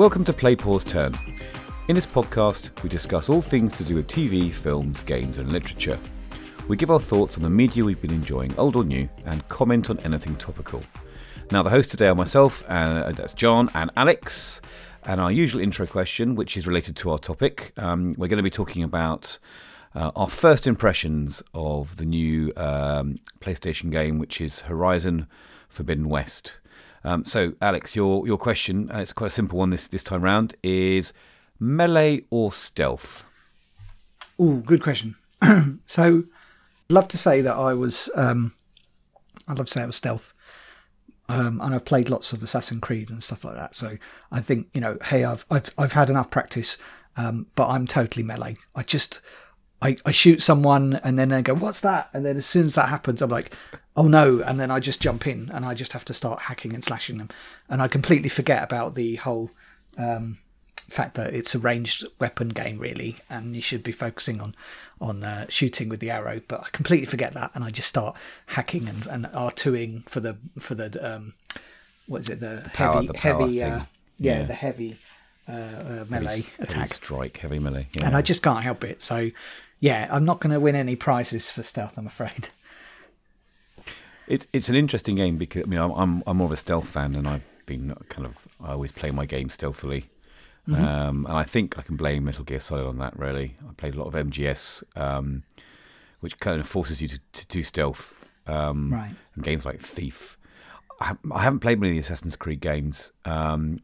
Welcome to Play Pause Turn. In this podcast, we discuss all things to do with TV, films, games, and literature. We give our thoughts on the media we've been enjoying, old or new, and comment on anything topical. Now, the hosts today are myself, and that's John and Alex. And our usual intro question, which is related to our topic, um, we're going to be talking about uh, our first impressions of the new um, PlayStation game, which is Horizon Forbidden West. Um, so, Alex, your your question, uh, it's quite a simple one this, this time round, is melee or stealth? Oh, good question. so, I'd love to say that I was, um, I'd love to say I was stealth. Um, and I've played lots of Assassin's Creed and stuff like that. So I think you know, hey, I've I've I've had enough practice, um, but I'm totally melee. I just I, I shoot someone and then I go, what's that? And then as soon as that happens, I'm like, oh no. And then I just jump in and I just have to start hacking and slashing them. And I completely forget about the whole um, fact that it's a ranged weapon game, really. And you should be focusing on, on uh, shooting with the arrow. But I completely forget that. And I just start hacking and, and R2ing for the, for the, um, what is it? The, The power- heavy, the heavy, uh, yeah, Yeah. the heavy uh, uh, melee Heavy- attack heavy strike, heavy melee. Yeah. and I just can't help it. So, yeah, I'm not going to win any prizes for stealth. I'm afraid. It's it's an interesting game because I mean I'm I'm, I'm more of a stealth fan, and I've been kind of I always play my game stealthily, Mm-hmm. um, and I think I can blame Metal Gear Solid on that. Really, I played a lot of MGS, um, which kind of forces you to, to do stealth. Um, Right. And games like Thief. I haven't, I haven't played many of the Assassin's Creed games, um,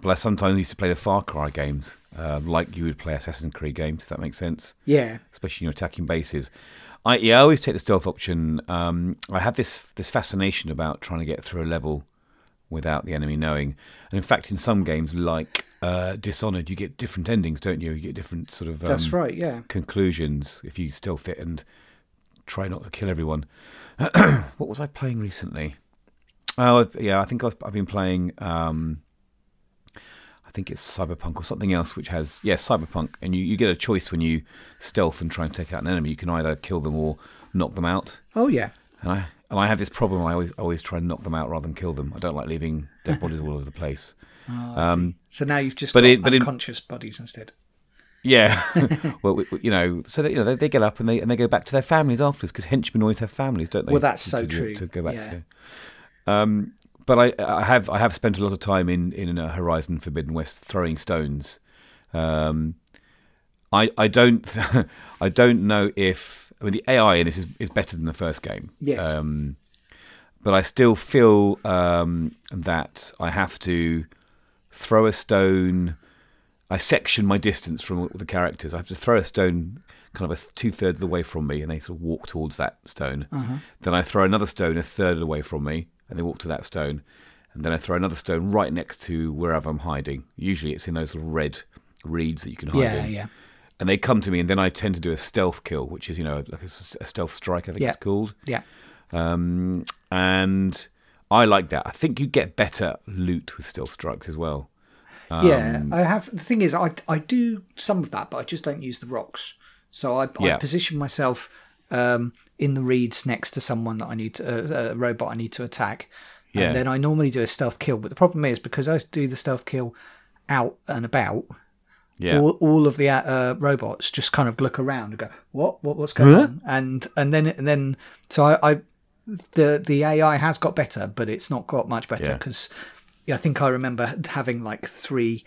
but I sometimes used to play the Far Cry games, uh, like you would play Assassin's Creed games, if that makes sense Yeah, especially when you're attacking bases. I yeah, I always take the stealth option. Um, I have this this fascination about trying to get through a level without the enemy knowing. And in fact, in some games like uh, Dishonored, you get different endings, don't you? You get different sort of um, that's right. Yeah. conclusions if you stealth it and try not to kill everyone. what was I playing recently? Oh, yeah, I think I've, I've been playing. Um, I think it's Cyberpunk or something else, which has yeah Cyberpunk, and you, you get a choice when you stealth and try and take out an enemy. You can either kill them or knock them out. Oh yeah. And I and I have this problem. I always always try and knock them out rather than kill them. I don't like leaving dead bodies all over the place. Oh, Um, so now you've just but got it- but in- unconscious bodies instead. Yeah, well, we- we- you know, so that you know they, they get up and they and they go back to their families afterwards because henchmen always have families, don't they? Well, that's to, so to, true. To go back Yeah. to. Um, but I, I have I have spent a lot of time in in uh, Horizon Forbidden West throwing stones. Um, I I don't I don't know if I mean the AI in this is, is better than the first game. Yes. Um, but I still feel um, that I have to throw a stone. I section my distance from the characters. I have to throw a stone kind of a two thirds of the way from me, and they sort of walk towards that stone. Then I throw another stone a third of the way from me, and they walk to that stone. And then I throw another stone right next to wherever I'm hiding. Usually, it's in those little red reeds that you can hide Yeah, in. yeah. yeah. And they come to me, and then I tend to do a stealth kill, which is you know like a, a stealth strike. I think Yeah. it's called. Yeah. Um, and I like that. I think you get better loot with stealth strikes as well. yeah. Um, I have. The thing is, I I do some of that, but I just don't use the rocks. So I, I position myself um, in the reeds next to someone that I need to, uh, a robot I need to attack. Yeah. And then I normally do a stealth kill. But the problem is because I do the stealth kill out and about, Yeah. all, all of the uh, robots just kind of look around and go, "What? What? What's going on?" And and then and then so I, I the the AI has got better, but it's not got much better Yeah. because yeah, I think I remember having like three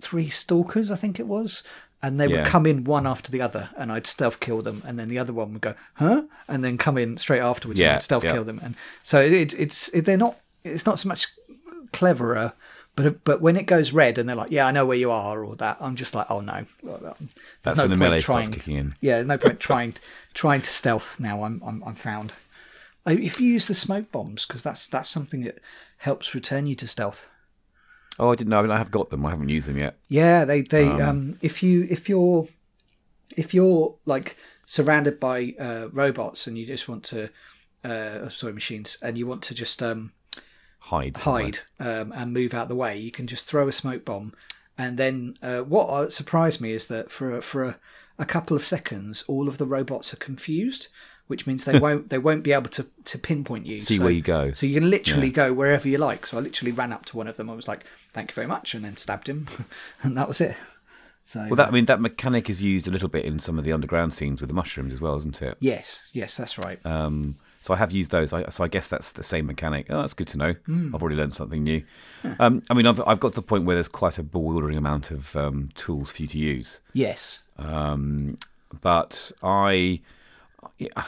three stalkers, I think it was. And they Yeah. would come in one after the other, and I'd stealth kill them, and then the other one would go, "Huh?" and then come in straight afterwards, and Yeah, I'd stealth yeah. kill them, and so it, it's it, they're not it's not so much cleverer, but but when it goes red and they're like, "Yeah, I know where you are," or that, I'm just like, "Oh no." There's That's no when the melee trying, starts kicking in. Yeah, there's no point trying trying to stealth now. I'm I'm, I'm found. Uh, If you use the smoke bombs, because that's that's something that helps return you to stealth. Oh, I didn't know. I mean, I have got them. I haven't used them yet. Yeah, they they um, if you if you're if you're like surrounded by uh, robots and you just want to uh, sorry machines and you want to just um, Hide. hide um, and move out the way, you can just throw a smoke bomb, and then uh, what uh, surprised me is that for a, for a, a couple of seconds, all of the robots are confused, which means they won't they won't be able to, to pinpoint you. See so, where you go. So you can literally Yeah. go wherever you like. So I literally ran up to one of them. I was like, "Thank you very much," and then stabbed him, and that was it. So Well, that I mean that mechanic is used a little bit in some of the underground scenes with the mushrooms as well, isn't it? yes, yes, that's right. Um, so I have used those. I, so I guess that's the same mechanic. Oh, that's good to know. Hmm. I've already learned something new. Um, I mean, I've I've got to the point where there's quite a bewildering amount of um, tools for you to use. yes, Um, but I, yeah,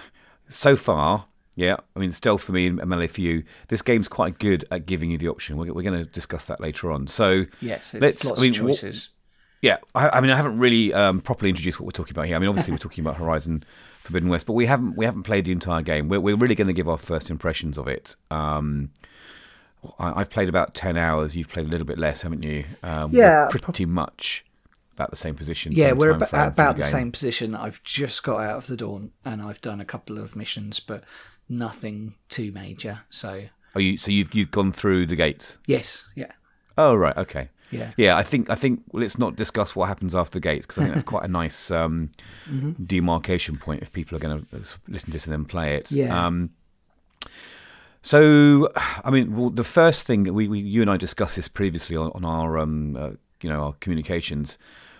so far, yeah, I mean, stealth for me and melee for you. This game's quite good at giving you the option. We're, we're going to discuss that later on. So yes. It's Let's- lots I mean, of what- choices. yeah, I, I mean, I haven't really um, properly introduced what we're talking about here. I mean, obviously, we're talking about Horizon Forbidden West, but we haven't we haven't played the entire game. We're, we're really going to give our first impressions of it. Um, I, I've played about ten hours. You've played a little bit less, haven't you? Um, Yeah, pretty much about the same position. Yeah, same we're ab- about the game. same position. I've just got out of the Daunt and I've done a couple of missions, but nothing too major. So Oh, you so you've you've gone through the gates. yes, yeah, Oh, right, okay. yeah, Yeah, I think I think let's not discuss what happens after the gates because I think that's quite a nice um, Mm-hmm. demarcation point if people are going to listen to this and then play it. Yeah. Um, so, I mean, well, the first thing we, we you and I discussed this previously on, on our um, uh, you know our communications.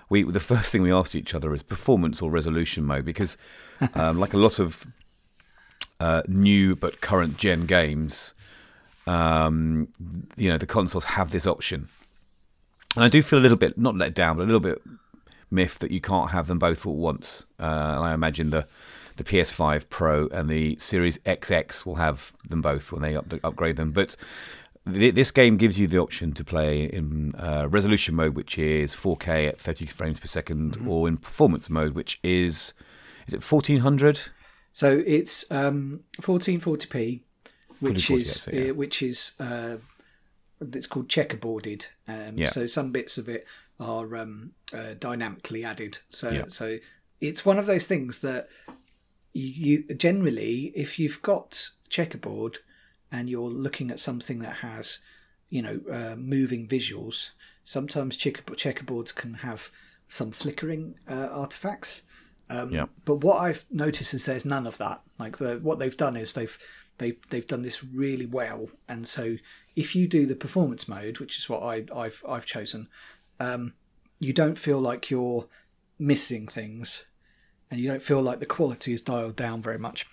We the first thing we asked each other is performance or resolution mode because, um, like a lot of uh, new but current gen games, um, you know the consoles have this option. And I do feel a little bit not let down, but a little bit miffed that you can't have them both at once. Uh, and I imagine the the PS5 Pro and the Series XX will have them both when they up, upgrade them. But th- this game gives you the option to play in uh, resolution mode, which is 4K at 30 frames per 2nd or in performance mode, which is is it 1400? So it's um, 1440p, which is that's it, yeah. uh, which is uh, it's called checkerboarded. Um, Yeah. So some bits of it are um, uh, dynamically added. So Yeah. so it's one of those things that you, you generally, if you've got checkerboard and you're looking at something that has you know uh, moving visuals, sometimes checker, checkerboards can have some flickering uh, artifacts. Um, Yeah. But what I've noticed is there's none of that. Like the what they've done is they've they they've done this really well. And so if you do the performance mode, which is what I, I've I've chosen, um, you don't feel like you're missing things, and you don't feel like the quality is dialed down very much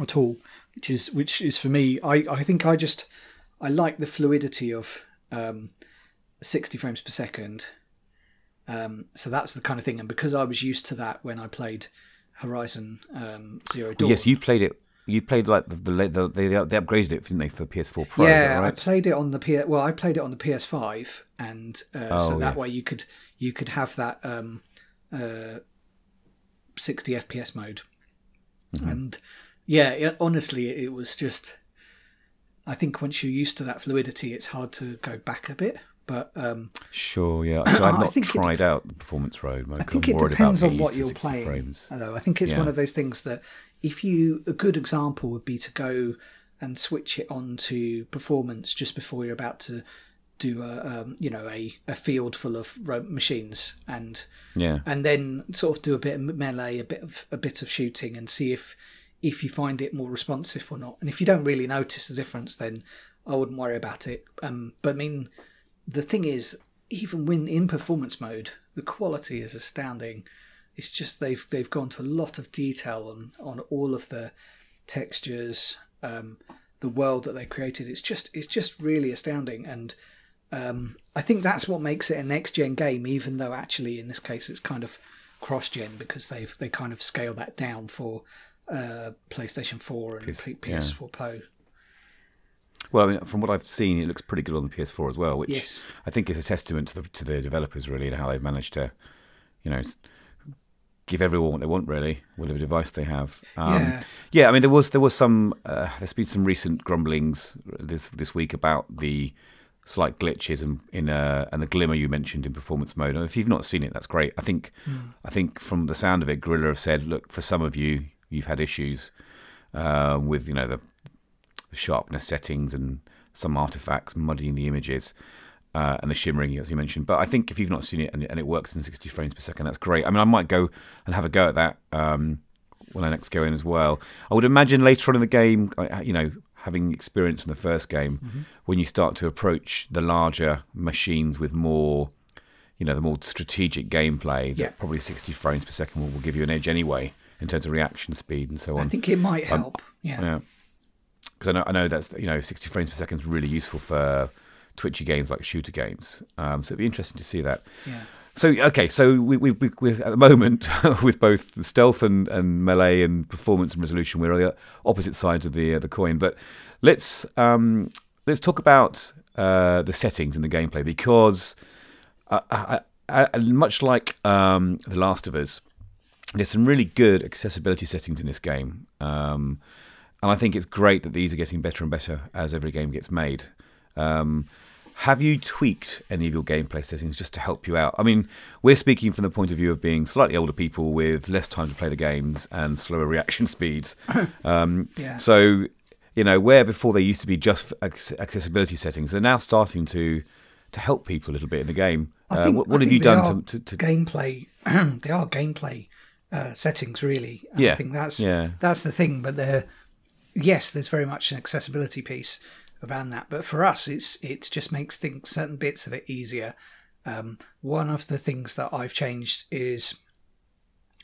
at all. Which is which is for me. I I think I just I like the fluidity of um, 60 frames per second. Um, so that's the kind of thing, and because I was used to that when I played Horizon um, Zero Dawn. Yes, you played it. You played like the, the, the they they upgraded it, didn't they, for PS4 Pro? yeah, that I played it on the P. Well, I played it on the PS5, and uh, Oh, so that yes. way you could you could have that um, uh, 60 FPS mode, Mm-hmm. and yeah, it, honestly, it was just. I think once you're used to that fluidity, it's hard to go back a bit. But um, Sure, yeah. So I've not think it- tried out the performance road mode. I think I'm it worried depends about on what you're 60 playing. Frames. Although I think it's Yeah. one of those things that if you a good example would be to go and switch it on to performance just before you're about to do a um, you know a, a field full of machines and Yeah, and then sort of do a bit of melee, a bit of a bit of shooting, and see if if you find it more responsive or not. And if you don't really notice the difference, then I wouldn't worry about it. Um, but I mean, the thing is, even when in performance mode, the quality is astounding. It's just they've they've gone to a lot of detail on on all of the textures, um, the world that they created. It's just it's just really astounding, and um, I think that's what makes it a next gen game. Even though actually in this case it's kind of cross gen because they've they kind of scale that down for uh, PlayStation Four and PS P- yeah. PS4 Pro. Well, I mean, from what I've seen, it looks pretty good on the PS4 as well, which Yes. I think is a testament to the to the developers really and how they've managed to, you know, give everyone what they want really, whatever device they have. Um, Yeah. yeah, I mean, there was there was some uh, there's been some recent grumblings this this week about the slight glitches and in uh, and the glimmer you mentioned in performance mode. And if you've not seen it, that's great. I think I think from the sound of it, Guerrilla have said, look, for some of you, you've had issues uh, with you know the sharpness settings and some artifacts muddying the images uh, and the shimmering, as you mentioned. But I think if you've not seen it and, and it works in 60 frames per second, that's great. I mean, I might go and have a go at that um, when I next go in as well. I would imagine later on in the game, you know, having experience from the first game, Mm-hmm. when you start to approach the larger machines with more, you know, the more strategic gameplay, that Yeah. probably 60 frames per second will, will give you an edge anyway in terms of reaction speed and so on. I think it might Um, help. yeah. Yeah, because I know I know that's you know 60 frames per second is really useful for twitchy games like shooter games. Um, so it'd be interesting to see that. yeah. So okay, so we we, we we at the moment with both stealth and, and melee and performance and resolution, we're on the opposite sides of the uh, the coin. But let's um, let's talk about uh, the settings and the gameplay because uh, I, I, I, much like um, the Last of Us, there's some really good accessibility settings in this game, um, and I think it's great that these are getting better and better as every game gets made. Um, have you tweaked any of your gameplay settings just to help you out? I mean, we're speaking from the point of view of being slightly older people with less time to play the games and slower reaction speeds. Um, Yeah. So, you know, where before they used to be just accessibility settings, they're now starting to to help people a little bit in the game. I Uh, what what I have think you done to, to, to gameplay? they are gameplay uh, settings, really. And Yeah, I think that's yeah. that's the thing. But they're yes, there's very much an accessibility piece around that. But for us, it's it just makes things certain bits of it easier. Um, one of the things that I've changed is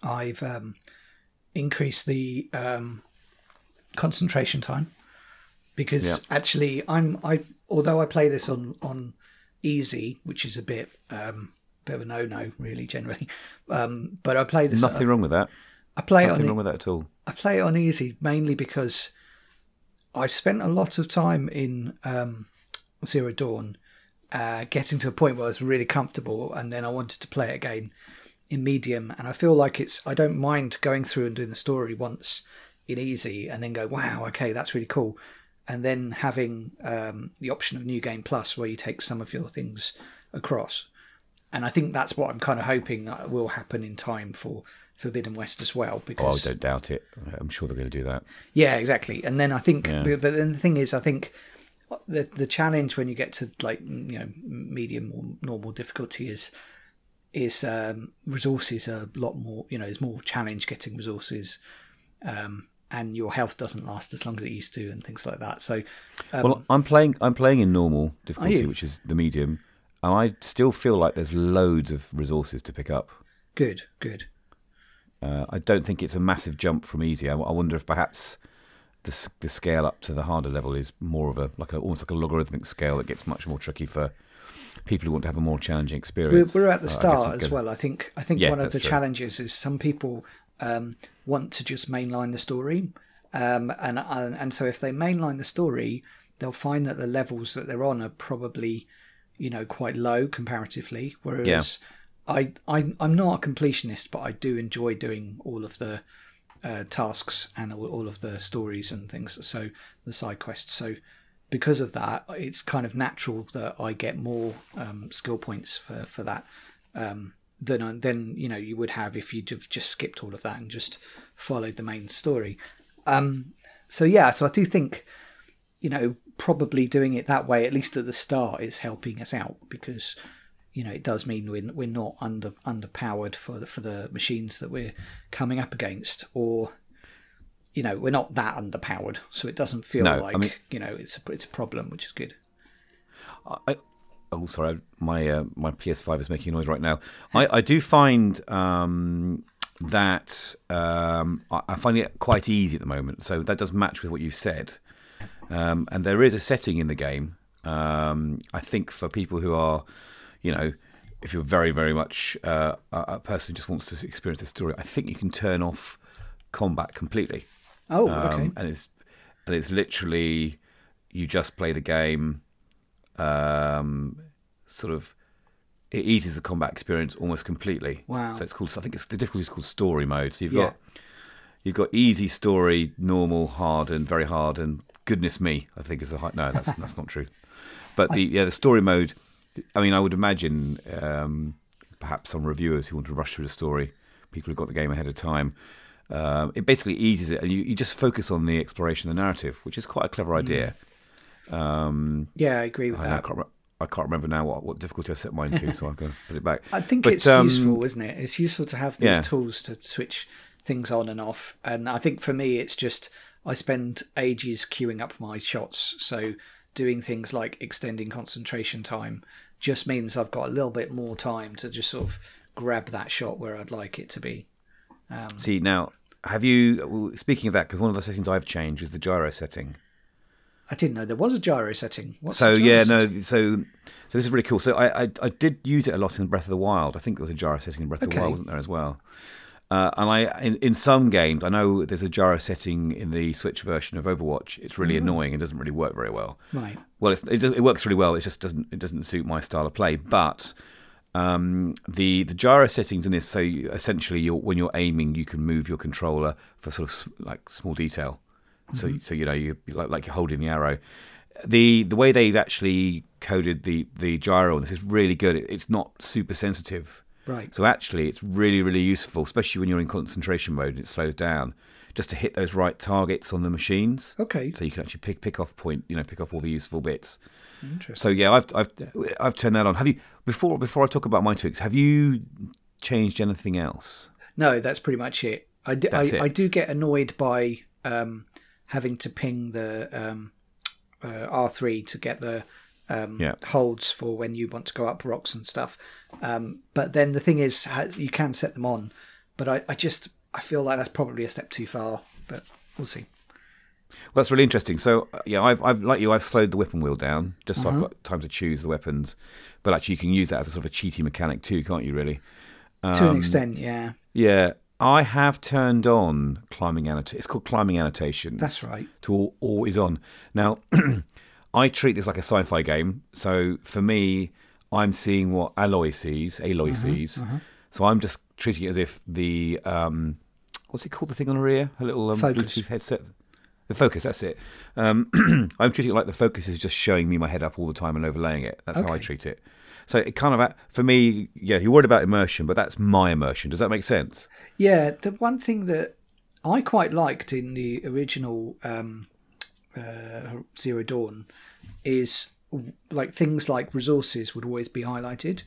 I've um, increased the um, concentration time because Yeah. actually I'm I although I play this on on easy, which is a bit um, bit of a no no really generally, um, but I play this. nothing wrong with that. I play it Nothing on wrong with that at all. I play it on easy mainly because I've spent a lot of time in um, Zero Dawn, uh, getting to a point where I was really comfortable, and then I wanted to play it again in medium, and I feel like it's I don't mind going through and doing the story once in easy, and then go wow okay that's really cool, and then having um, the option of New Game Plus where you take some of your things across, and I think that's what I'm kind of hoping that will happen in time for Forbidden West as well Oh, I don't doubt it. I'm sure they're going to do that. yeah, exactly. And then I think, Yeah. but but then the thing is, I think the the challenge when you get to like you know medium or normal difficulty is is um, resources are a lot more. You know, there's more challenge getting resources, um, and your health doesn't last as long as it used to, and things like that. So, um, Well, I'm playing. I'm playing in normal difficulty, which is the medium, and I still feel like there's loads of resources to pick up. good, good. Uh, I don't think it's a massive jump from easy. I, I wonder if perhaps the the scale up to the harder level is more of a like a almost like a logarithmic scale that gets much more tricky for people who want to have a more challenging We're, experience. we're at the Uh, start we're as well. I think. I think Yeah, one of the true. challenges is some people um, want to just mainline the story, um, and, and and so if they mainline the story, they'll find that the levels that they're on are probably, you know, quite low comparatively. Whereas I, I I'm not a completionist, but I do enjoy doing all of the uh, tasks and all, all of the stories and things. So the side quests. So because of that, it's kind of natural that I get more um, skill points for for that um, than than you know you would have if you'd have just skipped all of that and just followed the main story. Um, so yeah, so I do think you know probably doing it that way at least at the start is helping us out because you know it does mean we're we're not under underpowered for the, for the machines that we're coming up against or you know we're not that underpowered so it doesn't feel No, I like mean- you know it's a it's a problem which is good I, oh, sorry, my uh, my PS5 is making noise right now. I, I do find um, that um, I, I find it quite easy at the moment, so that does match with what you said. Um, and there is a setting in the game. Um, I think for people who are, you know, if you're very very much uh, a person who just wants to experience the story, I think you can turn off combat completely. oh Um, okay And it's and it's literally you just play the game. Um, sort of, it eases the combat experience almost completely. Wow. So it's called. I think it's the difficulty is called story mode. So you've Yeah. got you've got easy story, normal, hard, and very hard, and goodness me, I think is the high. No, that's that's not true. But the yeah the story mode. I mean, I would imagine um, perhaps some reviewers who want to rush through the story, people who got the game ahead of time. Um, it basically eases it, and you, you just focus on the exploration of the narrative, which is quite a clever idea. Um, yeah i agree with I, that can't, re- I can't remember now what, what difficulty I set mine to, so I'm going to put it back. I think But, it's um, useful, isn't it? It's useful to have these yeah. tools to switch things on and off. And I think for me, it's just I spend ages queuing up my shots. So doing things like extending concentration time just means I've got a little bit more time to just sort of grab that shot where I'd like it to be. Um, See now, have you? Speaking of that, because one of the settings I've changed is the gyro setting. I didn't know there was a gyro setting. What's so gyro yeah, setting? no, so so this is really cool. So I, I I did use it a lot in Breath of the Wild. I think there was a gyro setting in Breath of the Wild, wasn't there as well? Uh, and I in, in some games, I know there's a gyro setting in the Switch version of Overwatch. It's really annoying and doesn't really work very well. Right. Well, it's, it, does, it works really well. It just doesn't it doesn't suit my style of play. But um, the the gyro settings in this, so you, essentially, you're, when you're aiming, you can move your controller for sort of like small detail. So so you know you like like you're holding the arrow. The the way they've actually coded the the gyro on this is really good. It, it's not super sensitive. Right. So actually, it's really, really useful, especially when you're in concentration mode and it slows down, just to hit those right targets on the machines. Okay. So you can actually pick pick off point, you know, pick off all the useful bits. Interesting. So yeah, I've I've I've turned that on. Have you before before I talk about my tweaks? Have you changed anything else? No, that's pretty much it. I do, I, it. I do get annoyed by um, having to ping the um, uh, R3 to get the um, Yeah. holds for when you want to go up rocks and stuff. Um, but then the thing is, you can set them on, but I, I just I feel like that's probably a step too far. But we'll see. Well, that's really interesting. So uh, yeah, I've I've like you, I've slowed the weapon wheel down just so I've got time to choose the weapons. But actually, you can use that as a sort of a cheaty mechanic too, can't you? Really? to Um, an extent, yeah, Yeah, I have turned on climbing annotation. It's called climbing annotations. that's right. to all, always on. Now, I treat this like a sci-fi game. So for me, I'm seeing what Aloy sees, Aloy Uh-huh, sees. So I'm just treating it as if the um, what's it called? The thing on her ear, her little um. Bluetooth headset. The focus, that's it. Um, I'm treating it like the focus is just showing me my head up all the time and overlaying it. That's how I treat it. So it kind of, for me, yeah, you're worried about immersion, but that's my immersion. Does that make sense? Yeah, the one thing that I quite liked in the original um, uh, Zero Dawn is like things like resources would always be highlighted,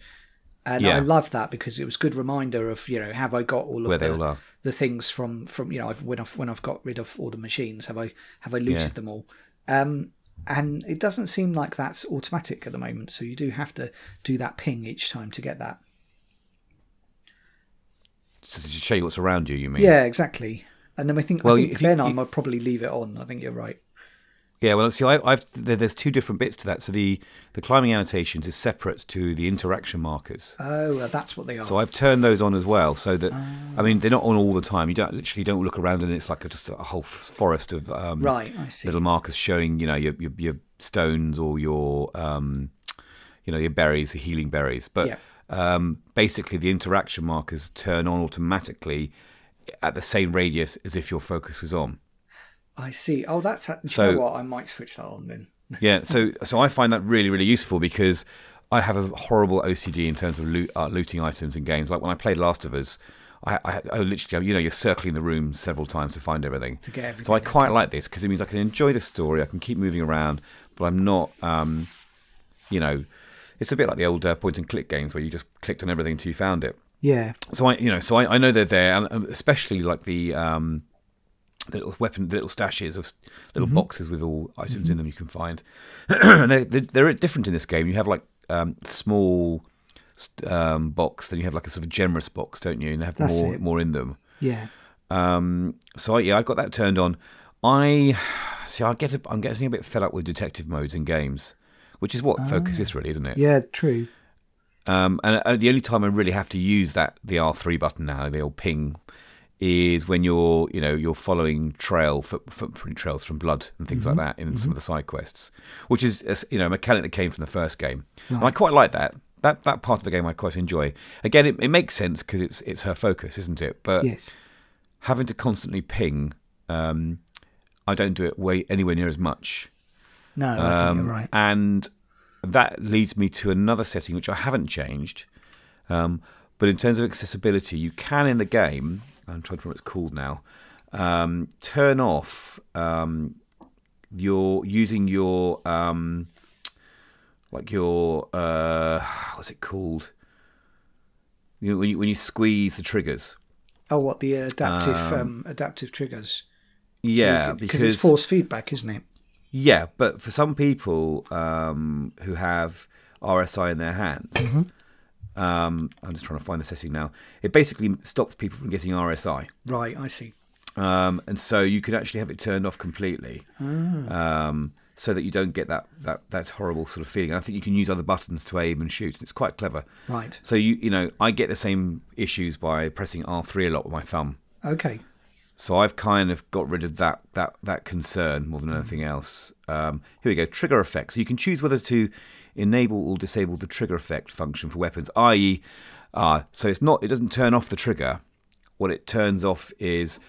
and Yeah. I love that because it was a good reminder of you know have I got all of Where the, they all are. the things from from you know I've, when I've when I've got rid of all the machines have I have I looted Yeah. them all. Um, and it doesn't seem like that's automatic at the moment, so you do have to do that ping each time to get that. Just to show you what's around you, you mean? Yeah, exactly. And then I think, Well, I think you- then you- I might probably leave it on. I think you're right. Yeah, well, see, I, I've there's two different bits to that. So the the climbing annotations is separate to the interaction markers. Oh, well, that's what they are. So I've turned those on as well, so that I mean they're not on all the time. You don't literally don't look around and it's like a, just a whole forest of um, right, little markers showing you know your your, your stones or your um, you know your berries, the healing berries. But Yeah. um, basically, the interaction markers turn on automatically at the same radius as if your focus was on. I see. Oh, that's. Do you So- know what? I might switch that on then. Yeah, so so I find that really really useful because I have a horrible OCD in terms of loot, uh, looting items in games. Like when I played Last of Us, I, I, I literally you know you're circling the room several times to find everything. To get everything. So I quite like this because it means I can enjoy the story. I can keep moving around, but I'm not, um, you know, it's a bit like the old uh, point and click games where you just clicked on everything until you found it. Yeah. So I, you know, so I, I know they're there, and especially like the um, the little weapon, the little stashes of little boxes with all items in them you can find, and they're, they're, different in this game. You have like um, small um, box, then you have like a sort of generous box, don't you? And they have That's more it. more in them. Yeah. Um, so I, yeah, I got that turned on. I see. I get. A, I'm getting a bit fed up with detective modes in games, which is what focus is really, isn't it? Yeah. True. Um, and uh, the only time I really have to use that the R three button now, the old ping, is when you're you know you're following trail foot, footprint trails from blood and things like that in some of the side quests, which is a s- you know a mechanic that came from the first game. And I quite like that. That that part of the game I quite enjoy. Again, it, it makes sense because it's it's her focus, isn't it? But Yes. having to constantly ping, um, I don't do it way anywhere near as much. No, I think Um, you're right. And that leads me to another setting which I haven't changed. Um, but in terms of accessibility, you can in the game, I'm trying to remember what it's called now, um, turn off um, your using your um, like your uh, what's it called? You know, when you when you squeeze the triggers. Oh, what the adaptive um, adaptive triggers? Yeah, because it's force feedback, isn't it? Yeah, but for some people um, who have RSI in their hands, um, I'm just trying to find the setting now. It basically stops people from getting RSI. Right, I see. um, and so you can actually have it turned off completely, um, so that you don't get that, that that horrible sort of feeling. And I think you can use other buttons to aim and shoot. And It's quite clever. Right. So you you know I get the same issues by pressing R three a lot with my thumb. Okay. So I've kind of got rid of that that that concern more than anything else. Um, here we go. Trigger effect. So you can choose whether to enable or disable the trigger effect function for weapons, i.e., uh, so it's not it doesn't turn off the trigger. What it turns off is,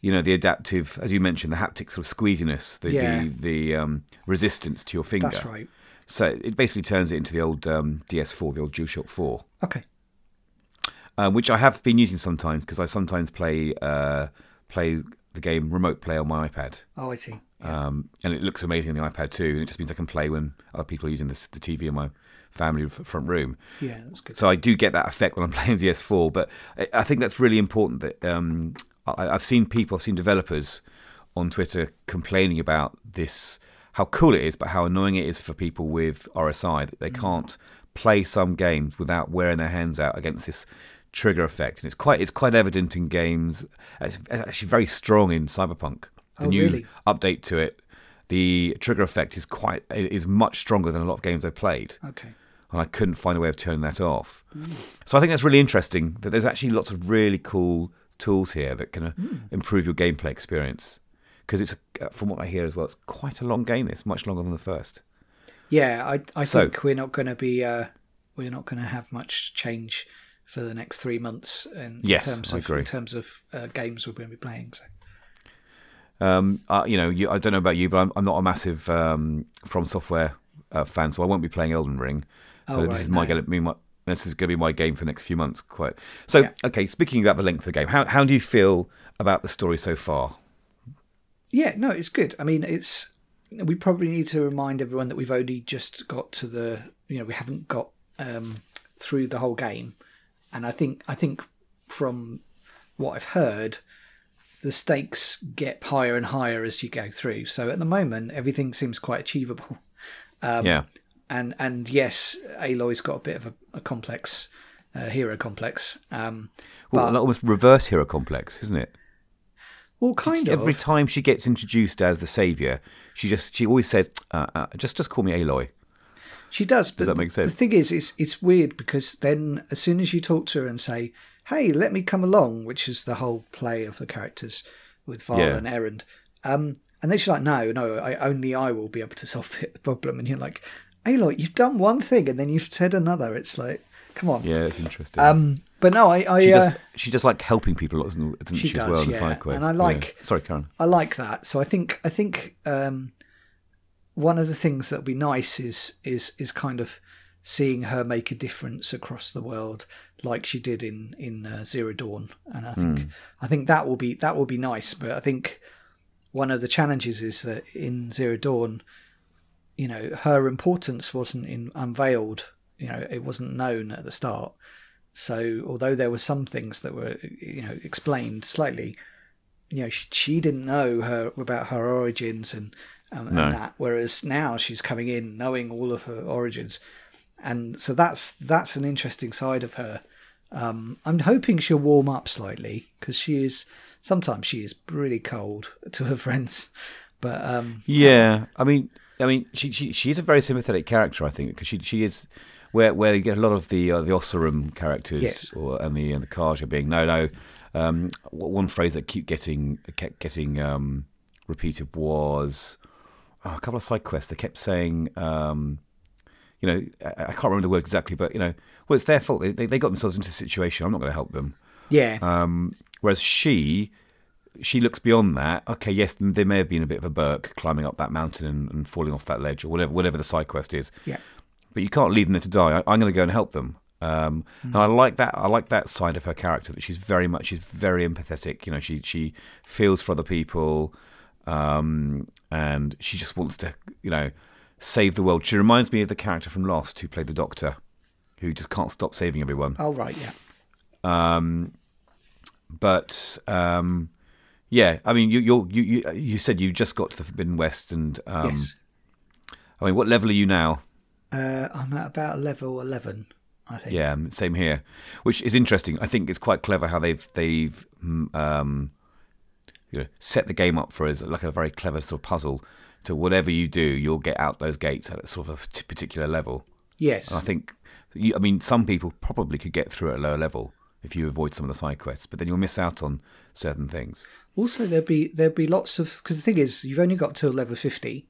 you know, the adaptive, as you mentioned, the haptic sort of squeeziness, the Yeah. the, the um, resistance to your finger. That's right. So it basically turns it into the old um, DS4, the old DualShock 4 Okay. um, which I have been using sometimes because I sometimes play uh, play the game remote play on my iPad, Oh, I see. Um, and it looks amazing on the iPad too. And it just means I can play when other people are using this, the TV in my family front room. Yeah, that's good. So I do get that effect when I'm playing the S4, But I- I think that's really important that um, I, I've seen people, I've seen developers on Twitter complaining about this, how cool it is, but how annoying it is for people with RSI that they can't play some games without wearing their hands out against this trigger effect. And it's quite it's quite evident in games. It's actually very strong in Cyberpunk. The Oh, new really? update to it, the trigger effect is quite is much stronger than a lot of games I've played Okay. and I couldn't find a way of turning that off. So I think that's really interesting that there's actually lots of really cool tools here that can uh, improve your gameplay experience. Because it's, uh, from what I hear as well, it's quite a long game. It's much longer than the first. Yeah, I I So- think we're not going to be uh, we're not going to have much change for the next three months in Yes, terms of in terms of uh, games we're going to be playing. So Um, uh, you know, you, I don't know about you, but I'm, I'm not a massive um, From Software uh, fan, so I won't be playing Elden Ring. So Oh, this right, is my no. gonna be my this is going to be my game for the next few months. Quite. So Yeah. okay, speaking about the length of the game, how how do you feel about the story so far? yeah, no, it's good. I mean, it's we probably need to remind everyone that we've only just got to the you know we haven't got um, through the whole game, and I think I think from what I've heard, the stakes get higher and higher as you go through. So at the moment, everything seems quite achievable. Um, yeah. and and yes, Aloy's got a bit of a, a complex, uh, hero complex. Um, Well, but- almost reverse hero complex, isn't it? well, kind of. Every time she gets introduced as the savior, she just she always says, uh, uh, "Just just call me Aloy." She does. But that make sense? The thing is, it's it's weird because then as soon as you talk to her and say, "Hey, let me come along," which is the whole play of the characters with Varl Yeah. and Erend, um, and then she's like, "No, no, I only I will be able to solve the problem," and you're like, "Aloy, you've done one thing and then you've said another." It's like, come on. Yeah, it's interesting. Um, but no, I I, she uh, does. She does like helping people, doesn't, doesn't she? She as does, well, in the yeah. side quest. And I Yeah. like- Sorry, Karen. I like that. So I think I think um, one of the things that'll be nice is is is kind of seeing her make a difference across the world, like she did in in uh, Zero Dawn. And I think I think that will be that will be nice. But I think one of the challenges is that in Zero Dawn, you know, her importance wasn't in, unveiled. You know, it wasn't known at the start. So although there were some things that were you know explained slightly, you know she, she didn't know her about her origins and, um, No. and that. Whereas now she's coming in knowing all of her origins, and so that's that's an interesting side of her. Um, I'm hoping she'll warm up slightly because she is sometimes she is really cold to her friends, but um, Yeah, I mean, I mean, she she she is a very sympathetic character, I think, because she she is where where you get a lot of the uh, the Oseram characters Yes. or and the and the Carja being no no. Um, one phrase that keep getting kept getting um, repeated was oh, a couple of side quests. They kept saying. Um, you know, I, I can't remember the words exactly, but you know, well, it's their fault. They, they, they got themselves into this situation. I'm not going to help them. yeah, Um, whereas she, she looks beyond that. Okay, yes, there may have been a bit of a Burke climbing up that mountain and, and falling off that ledge or whatever, whatever the side quest is. yeah, But you can't leave them there to die. I, I'm going to go and help them. Um, And I like that. I like that side of her character. That she's very much. She's very empathetic. You know, she she feels for other people, um, and she just wants to, you know, save the world. She reminds me of the character from Lost who played the Doctor, who just can't stop saving everyone. oh right, yeah, Um, but um, yeah, I mean, you you you you said you just got to the Forbidden West, and um, yes. I mean, what level are you now? Uh, I'm at about level eleven, I think. Yeah, same here. Which is interesting. I think it's quite clever how they've they've um, you know, set the game up for as like a very clever sort of puzzle. To whatever you do, you'll get out those gates at a sort of a particular level. Yes. And I think, you, I mean, some people probably could get through at a lower level if you avoid some of the side quests, but then you'll miss out on certain things. Also, there'll be there'll be lots of because the thing is, you've only got till level fifty,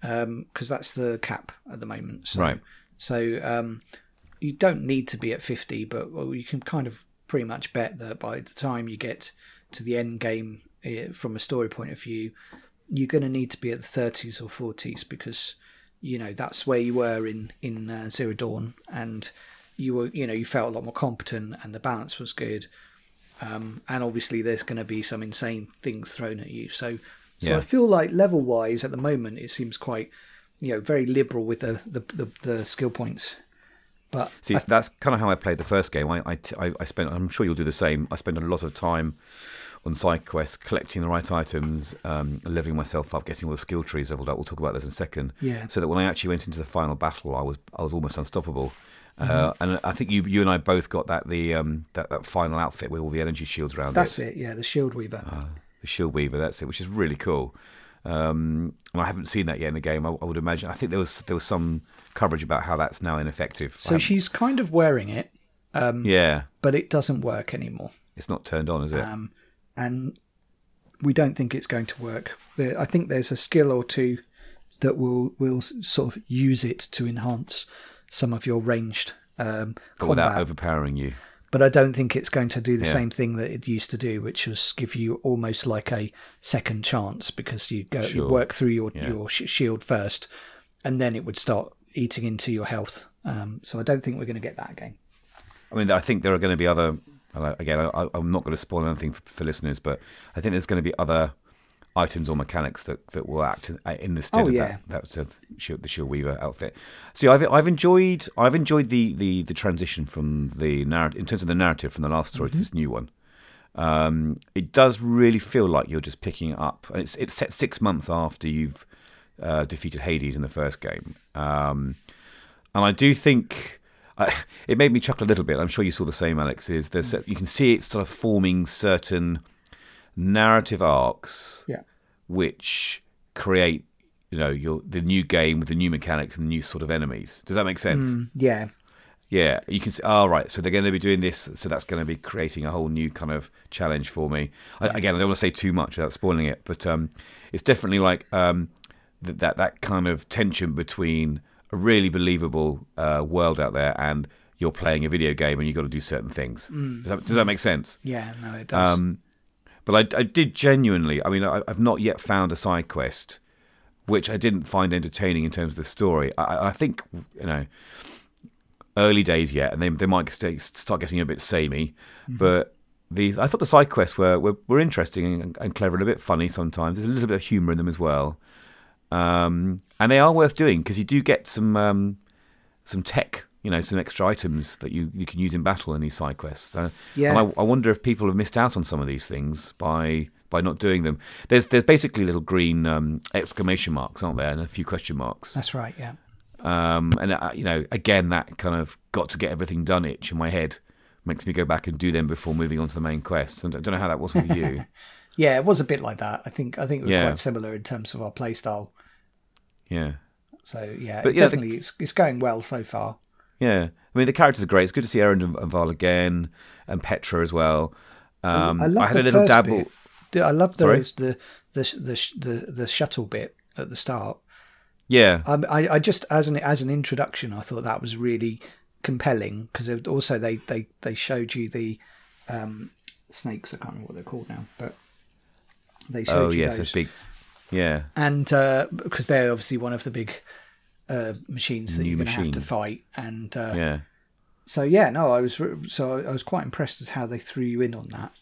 because that's the cap at the moment. So, Right. So um, you don't need to be at fifty, but well, you can kind of pretty much bet that by the time you get to the end game, eh, from a story point of view, you're going to need to be at the thirties or forties because you know that's where you were in in uh, Zero Dawn, and you were you know you felt a lot more competent, and the balance was good. Um, and obviously, there's going to be some insane things thrown at you. So, so Yeah. I feel like level wise at the moment, it seems quite, you know, very liberal with the the, the, the skill points. But See, that's kind of how I played the first game. I, I, I I spent, I'm sure you'll do the same. I spent a lot of time on side quests, collecting the right items, um, leveling myself up, getting all the skill trees leveled up. We'll talk about this in a second. Yeah. So that when I actually went into the final battle, I was I was almost unstoppable. Mm-hmm. Uh, and I think you you and I both got that the um, that, that final outfit with all the energy shields around it. that's it. it. Yeah, the Shield Weaver. The shield weaver, that's it, which is really cool. Um, and I haven't seen that yet in the game. I, I would imagine. I think there was there was some coverage about how that's now ineffective. So she's kind of wearing it, um, yeah, but it doesn't work anymore. it's not turned on, is it? Um, and we don't think it's going to work. I think there's a skill or two that will will sort of use it to enhance some of your ranged um, but without overpowering you. but I don't think it's going to do the Yeah. same thing that it used to do, which was give you almost like a second chance because you go you work through your Yeah. your sh- shield first, and then it would start eating into your health. Um, so I don't think we're going to get that again. I mean, I think there are going to be other. Uh, Again, I, I'm not going to spoil anything for, for listeners, but I think there's going to be other items or mechanics that, that will act in, in the stead Oh, of yeah. that, that sort of shield, the Shield Weaver outfit. See, I've I've enjoyed I've enjoyed the, the, the transition from the narrative in terms of the narrative from the last story Mm-hmm. to this new one. Um, it does really feel like you're just picking it up, and it's it's set six months after you've uh, defeated Hades in the first game. Um, and I do think I, it made me chuckle a little bit. I'm sure you saw the same, Alex. Is there's you can see it sort of forming certain narrative arcs, Yeah. which create you know your the new game with the new mechanics and the new sort of enemies. Does that make sense? Mm, yeah, Yeah, you can see. Oh, right. So they're going to be doing this. So that's going to be creating a whole new kind of challenge for me. I, again, I don't want to say too much without spoiling it, but um, it's definitely like um, th- that that kind of tension between a really believable uh, world out there and you're playing a video game and you've got to do certain things. Does, that, does that make sense? yeah, no, it does. Um, but I, I did genuinely. I mean, I, I've not yet found a side quest which I didn't find entertaining in terms of the story. I, I think you know, early days yet, and they they might stay, start getting a bit samey. But the I thought the side quests were were, were interesting and, and clever and a bit funny sometimes. There's a little bit of humour in them as well, um, and they are worth doing because you do get some um, some tech. You know, some extra items that you, you can use in battle in these side quests. Uh, Yeah. And I, I wonder if people have missed out on some of these things by by not doing them. There's there's basically little green um, exclamation marks, aren't there, and a few question marks. That's right. Yeah. Um, and uh, you know, again, that kind of got to get everything done itch in my head makes me go back and do them before moving on to the main quest. And I don't know how that was with you. Yeah, it was a bit like that. I think I think we were Yeah. quite similar in terms of our playstyle. yeah, So yeah, But it yeah, the- definitely it's it's going well so far. yeah. I mean, the characters are great. It's good to see Erend and, Varl again, and Petra as well. Um, I love had a little dabble. bit. I love those the the the the the shuttle bit at the start. Yeah, I, I I just as an as an introduction, I thought that was really compelling because also they they they showed you the um, snakes. I can't remember what they're called now, but they showed oh you yes, those. big. Yeah, and uh, because they're obviously one of the big uh, machines that New you're going to have to fight, and uh, yeah. so yeah, no, I was re- so I was quite impressed at how they threw you in on that.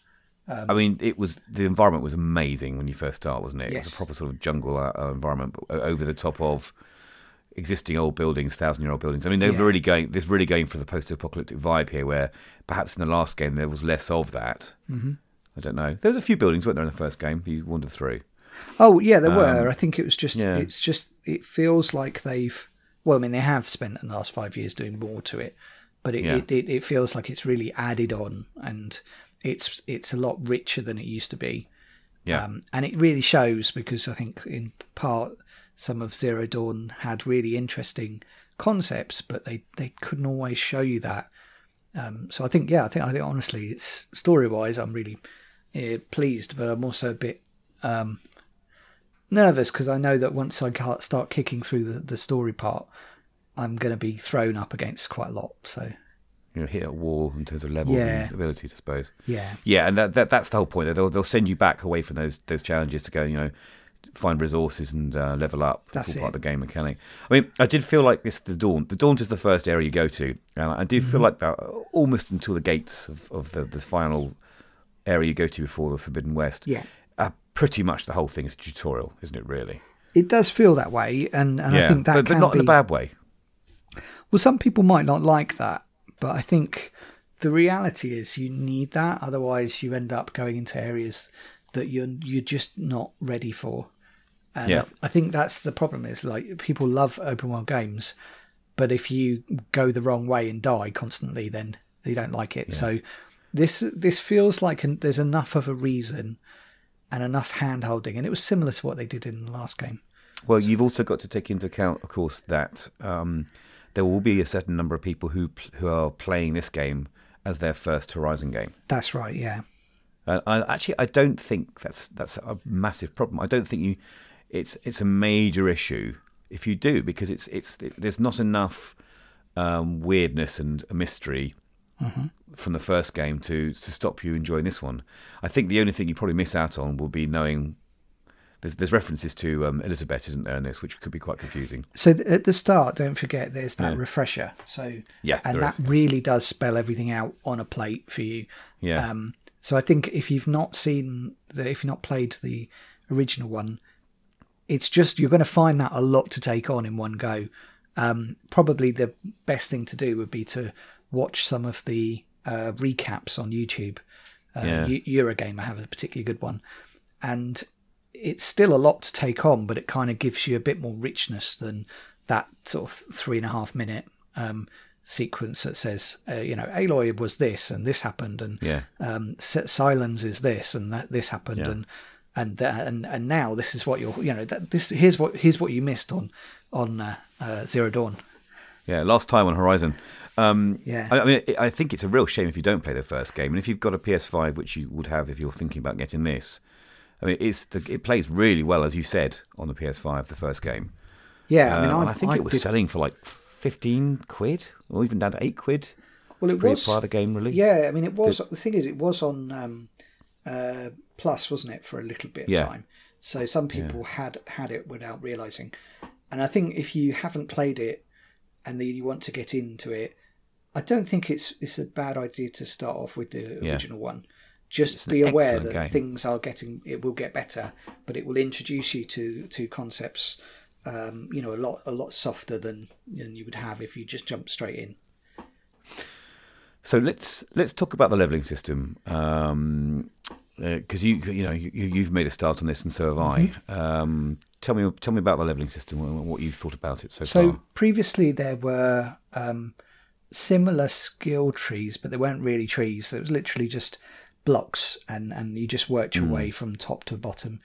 I mean, it was the environment was amazing when you first start, wasn't it? It was a proper sort of jungle uh, uh, environment but over the top of existing old buildings, thousand-year-old buildings. I mean, they're Yeah. really going. There's really going for the post-apocalyptic vibe here, where perhaps in the last game there was less of that. Mm-hmm. I don't know. There was a few buildings, weren't there, in the first game? You wandered through. Oh yeah, there were. I think it was just. Um, yeah. It's just. It feels like they've. Well, I mean, they have spent the last five years doing more to it, but it, Yeah. it, it, it feels like it's really added on, and it's it's a lot richer than it used to be. Yeah. Um, and it really shows because I think in part some of Zero Dawn had really interesting concepts, but they, they couldn't always show you that. Um, so I think yeah, I think I think honestly, it's story wise, I'm really pleased, but I'm also a bit um, nervous because I know that once I start kicking through the, the story part, I'm going to be thrown up against quite a lot. So you know, hit a wall in terms of levels Yeah. and abilities, I suppose. yeah, Yeah, and that, that that's the whole point. They'll they'll send you back away from those those challenges to go, you know, find resources and uh, level up. That's, That's all part it. of the game mechanic. I mean, I did feel like this the Daunt. The Daunt is the first area you go to, and I do Mm-hmm. feel like that almost until the gates of, of the the final area you go to before the Forbidden West. yeah. Uh, pretty much the whole thing is a tutorial, isn't it? Really? It does feel that way, and, and I think that but, but not be, in a bad way. Well, some people might not like that, but I think the reality is you need that. Otherwise, you end up going into areas that you're you're just not ready for. And Yeah. I, th- I think that's the problem. Is like people love open world games, but if you go the wrong way and die constantly, then they don't like it. So this this feels like an, there's enough of a reason and enough hand holding, and it was similar to what they did in the last game. Well, you've also got to take into account, of course, that um, there will be a certain number of people who who are playing this game as their first Horizon game. That's right. Yeah. Uh, I, actually, I don't think that's that's a massive problem. I don't think you it's it's a major issue if you do because it's it's it, there's not enough um, weirdness and a mystery from the first game to to stop you enjoying this one. I think the only thing you probably miss out on will be knowing. There's, there's references to um, Elizabeth, isn't there, in this, which could be quite confusing. So th- at the start, don't forget there's that Yeah. refresher. So Yeah, and that is. really does spell everything out on a plate for you. Yeah. Um, so I think if you've not seen the, if you've not played the original one, it's just you're going to find that a lot to take on in one go. Um, probably the best thing to do would be to watch some of the uh, recaps on YouTube. Uh, Yeah. Eu- Eurogamer have a particularly good one, and it's still a lot to take on, but it kind of gives you a bit more richness than that sort of three and a half minute um, sequence that says, uh, you know, Aloy was this and this happened, and Yeah. um, Sylens is this and that this happened, Yeah. and and that, and and now this is what you're, you know, that, this here's what here's what you missed on on uh, uh, Zero Dawn. Yeah, last time on Horizon. Um, Yeah. I, I mean, I think it's a real shame if you don't play the first game, and if you've got a PS5, which you would have if you're thinking about getting this. I mean, it's the, it plays really well, as you said, on the PS5, the first game. Yeah, I mean, Uh, I, I think I it was did- selling for like fifteen quid, or even down to eight quid. well, it was prior to game release. Yeah, I mean, it was. The thing is, it was on um, uh, Plus, wasn't it, for a little bit of Yeah. time? So some people had had it without realizing. And I think if you haven't played it and then you want to get into it, I don't think it's it's a bad idea to start off with the Yeah. original one. Just be aware that game. things are getting it will get better, but it will introduce you to to concepts. Um, you know, a lot a lot softer than than you would have if you just jump straight in. So let's let's talk about the leveling system, because you you know you, you've made a start on this, and so have Mm-hmm. I. Um, tell me tell me about the leveling system and what you thought about it so, So far. So previously there were um, similar skill trees, but they weren't really trees. It was literally just blocks, and and you just worked your way from top to bottom,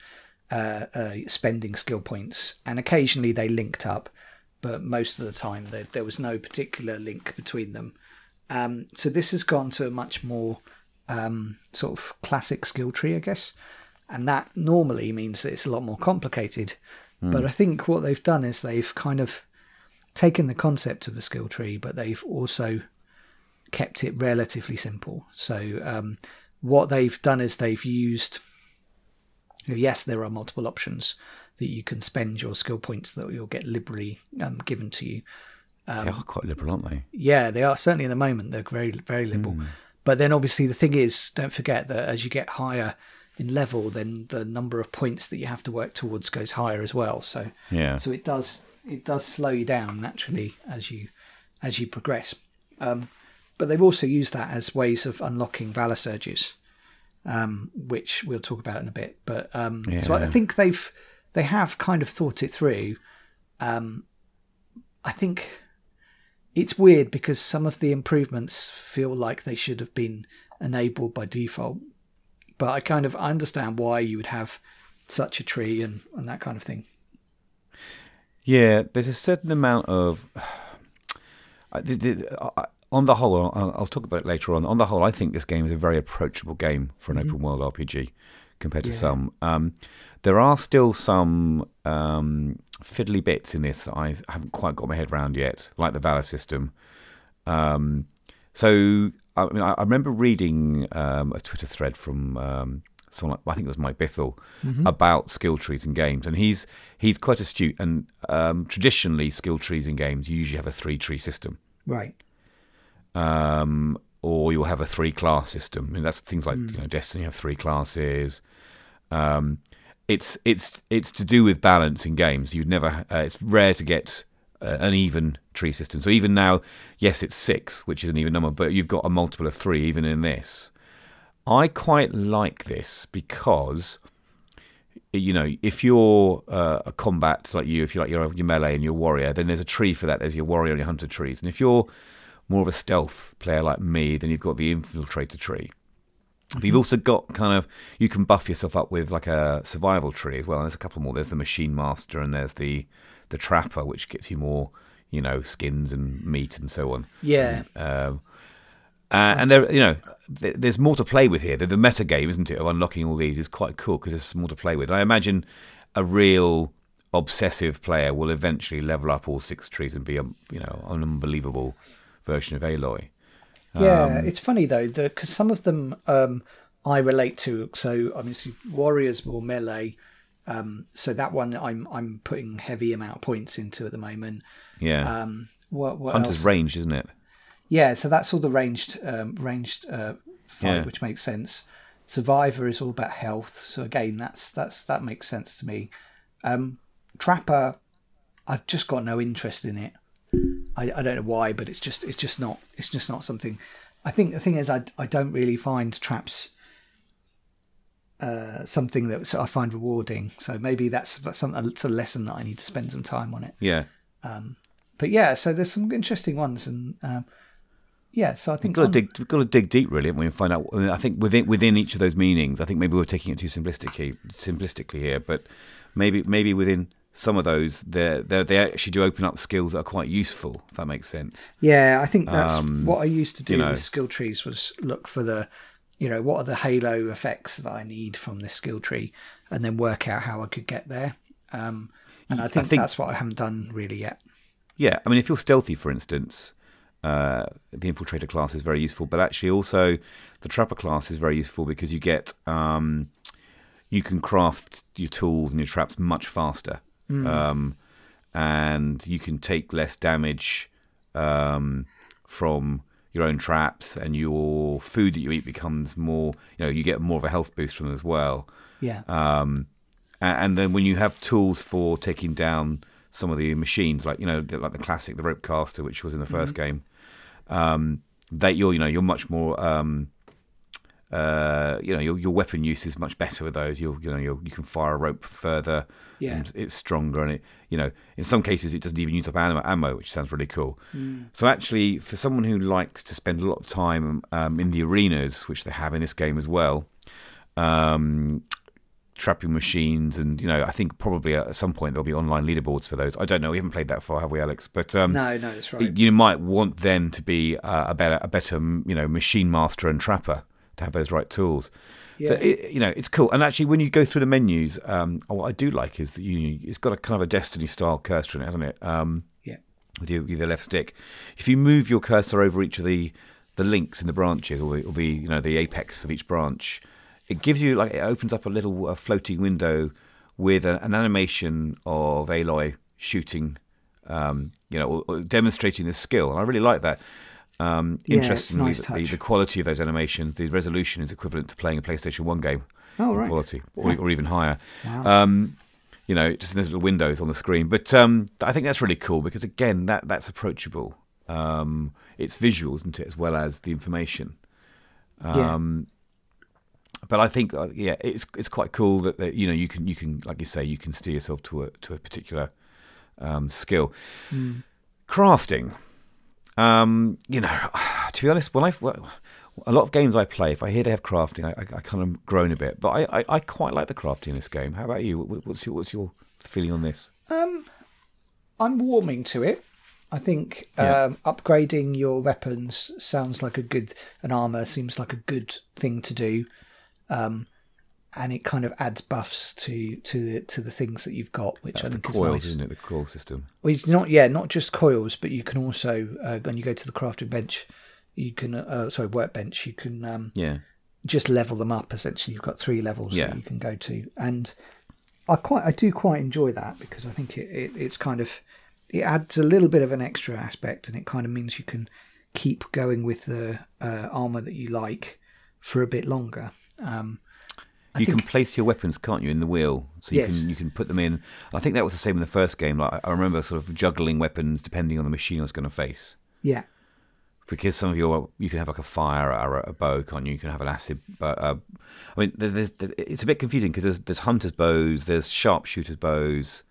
uh, uh, spending skill points, and occasionally they linked up, but most of the time there there was no particular link between them. Um, so this has gone to a much more um, sort of classic skill tree, I guess, and that normally means that it's a lot more complicated. But I think what they've done is they've kind of taken the concept of a skill tree, but they've also kept it relatively simple. So um, what they've done is they've used. Yes, there are multiple options that you can spend your skill points that you'll get liberally um, given to you. they are quite liberal, aren't they? Yeah, they are certainly in the moment. They're very very liberal. But then obviously the thing is, don't forget that as you get higher in level, then the number of points that you have to work towards goes higher as well. So Yeah. so it does it does slow you down naturally as you as you progress. Um, but they've also used that as ways of unlocking valor surges. um, which we'll talk about in a bit. But um, so I think they've they have kind of thought it through. Um, I think it's weird because some of the improvements feel like they should have been enabled by default. But I kind of I understand why you would have such a tree and, and that kind of thing. Yeah, there's a certain amount of. I- the- the- I- on the whole, I'll, I'll talk about it later on. On the whole, I think this game is a very approachable game for an open world RPG compared to Yeah. some. Um, there are still some um, fiddly bits in this that I haven't quite got my head around yet, like the Valor system. Um, so I, mean, I I remember reading um, a Twitter thread from um, someone like I think it was Mike Bithell about skill trees in games, and he's he's quite astute. And um, traditionally, skill trees in games you usually have a three tree system, Right. um, or you'll have a three class system. I mean, that's things like you know Destiny have three classes. Um, it's it's it's to do with balance in games. You'd never. Uh, it's rare to get uh, an even tree system. So even now, yes, it's six, which is an even number, but you've got a multiple of three even in this. I quite like this because you know if you're uh, a combat like you, if you're like you're your melee and you're a warrior, then there's a tree for that. There's your warrior and your hunter trees, and if you're more of a stealth player like me, then you've got the infiltrator tree. But you've also got kind of you can buff yourself up with like a survival tree as well. And there's a couple more. There's the machine master and there's the the trapper, which gets you more, you know, skins and meat and so on. Yeah. Um, uh, and there, you know, th- there's more to play with here. The, the meta game, isn't it, of unlocking all these is quite cool because there's more to play with. And I imagine a real obsessive player will eventually level up all six trees and be, a, you know, an unbelievable version of Aloy. Yeah, it's funny though because some of them um, I relate to. So obviously, warriors more melee. Um, so that one I'm I'm putting heavy amount of points into at the moment. Yeah, Um, what what Hunter's else? range, isn't it? Yeah, so that's all the ranged um, ranged uh, fight, Yeah. which makes sense. Survivor is all about health, so again, that's that's that makes sense to me. Um, Trapper, I've just got no interest in it. I, I don't know why, but it's just it's just not it's just not something. I think the thing is, I I don't really find traps uh, something that I find rewarding. So maybe that's that's something it's a lesson that I need to spend some time on it Yeah. Um, but yeah, so there's some interesting ones, and um, yeah, so I think We've got to dig. We've got to dig deep, really, haven't we, and find out. I, mean, I think within within each of those meanings, I think maybe we're taking it too simplistically, simplistically here, but maybe maybe within some of those, they they they actually do open up skills that are quite useful. If that makes sense. yeah, I think that's um, what I used to do you know. with skill trees was look for the, you know, what are the halo effects that I need from this skill tree, and then work out how I could get there. Um, and I think, think- that's what I haven't done really yet. Yeah, I mean, if you're stealthy, for instance, uh, the infiltrator class is very useful, but actually also the trapper class is very useful because you get um, you can craft your tools and your traps much faster, um, and you can take less damage um, from your own traps, and your food that you eat becomes more. You know, you get more of a health boost from as well. Yeah, Um, and then when you have tools for taking down some of the machines, like you know, like the classic, the rope caster, which was in the 1st game, um, that you're you know you're much more. Um, uh, you know your your weapon use is much better with those. You're, you know you you can fire a rope further. Yeah. and it's stronger, and it you know in some cases it doesn't even use up ammo, ammo which sounds really cool. So actually, for someone who likes to spend a lot of time um, in the arenas, which they have in this game as well, um, trapping machines, and you know, I think probably at some point there'll be online leaderboards for those. I don't know. We haven't played that far, have we, Alex? But um, no, no, that's right. you might want then to be uh, a better, a better, you know, machine master and trapper to have those right tools. So Yeah. it, you know, it's cool. And actually, when you go through the menus, um, what I do like is that you, it's got a kind of a Destiny style cursor in it, hasn't it? Um, yeah, with your, with your left stick. If you move your cursor over each of the the links in the branches, or the, or the you know the apex of each branch, it gives you like it opens up a little uh, floating window with a, an animation of Aloy shooting, um, you know, or, or demonstrating the skill, and I really like that. Um, Yeah, interestingly, nice the, the, quality of those animations, the resolution is equivalent to playing a PlayStation One game. Oh, right. Quality, or, or even higher. Wow. Um, you know, just in those little windows on the screen. But um, I think that's really cool because again, that that's approachable. Um, it's visual, isn't it, as well as the information. Yeah. But I think uh, yeah, it's it's quite cool that, that you know you can you can like you say you can steer yourself to a to a particular um, skill. Crafting, um, you know, to be honest, when I a lot of games I play, if I hear they have crafting, I, I, I kind of groan a bit. But I, I, I quite like the crafting in this game. How about you? What's your what's your feeling on this? Um, I'm warming to it. I think Yeah. um, upgrading your weapons sounds like a good, an armor seems like a good thing to do, um, and it kind of adds buffs to to the to the things that you've got, which That's I the think is coils, nice. isn't it? The coil system. Well, it's not yeah, not just coils, but you can also uh, when you go to the crafting bench, you can uh, sorry workbench, you can um, Yeah, just level them up. Essentially, you've got three levels Yeah. that you can go to, and I quite I do quite enjoy that because I think it, it it's kind of it adds a little bit of an extra aspect, and it kind of means you can keep going with the uh, armor that you like for a bit longer. Um, you think can place your weapons, can't you, in the wheel? So you Yes. can you can put them in. I think that was the same in the first game. Like I remember sort of juggling weapons depending on the machine I was going to face. yeah because some of your you can have like a fire arrow, a bow, can't you? You can have an acid. But uh, I mean, there's, there's, it's a bit confusing because there's there's hunters' bows, there's sharpshooters' bows,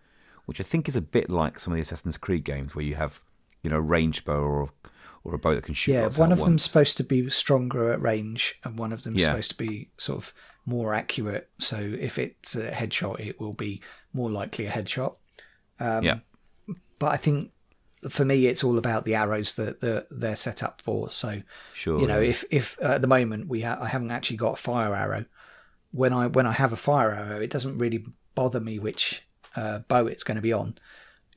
which I think is a bit like some of the Assassin's Creed games where you have you know a ranged bow or or a bow that can shoot. yeah one of them's supposed to be stronger at range, and one of them's Yeah. supposed to be sort of more accurate. So if it's a headshot, it will be more likely a headshot. Um, yeah, but I think for me, it's all about the arrows that, that they're set up for. So sure. you know, yeah. if if uh, at the moment we ha- I haven't actually got a fire arrow, when I when I have a fire arrow, it doesn't really bother me which uh, bow it's going to be on.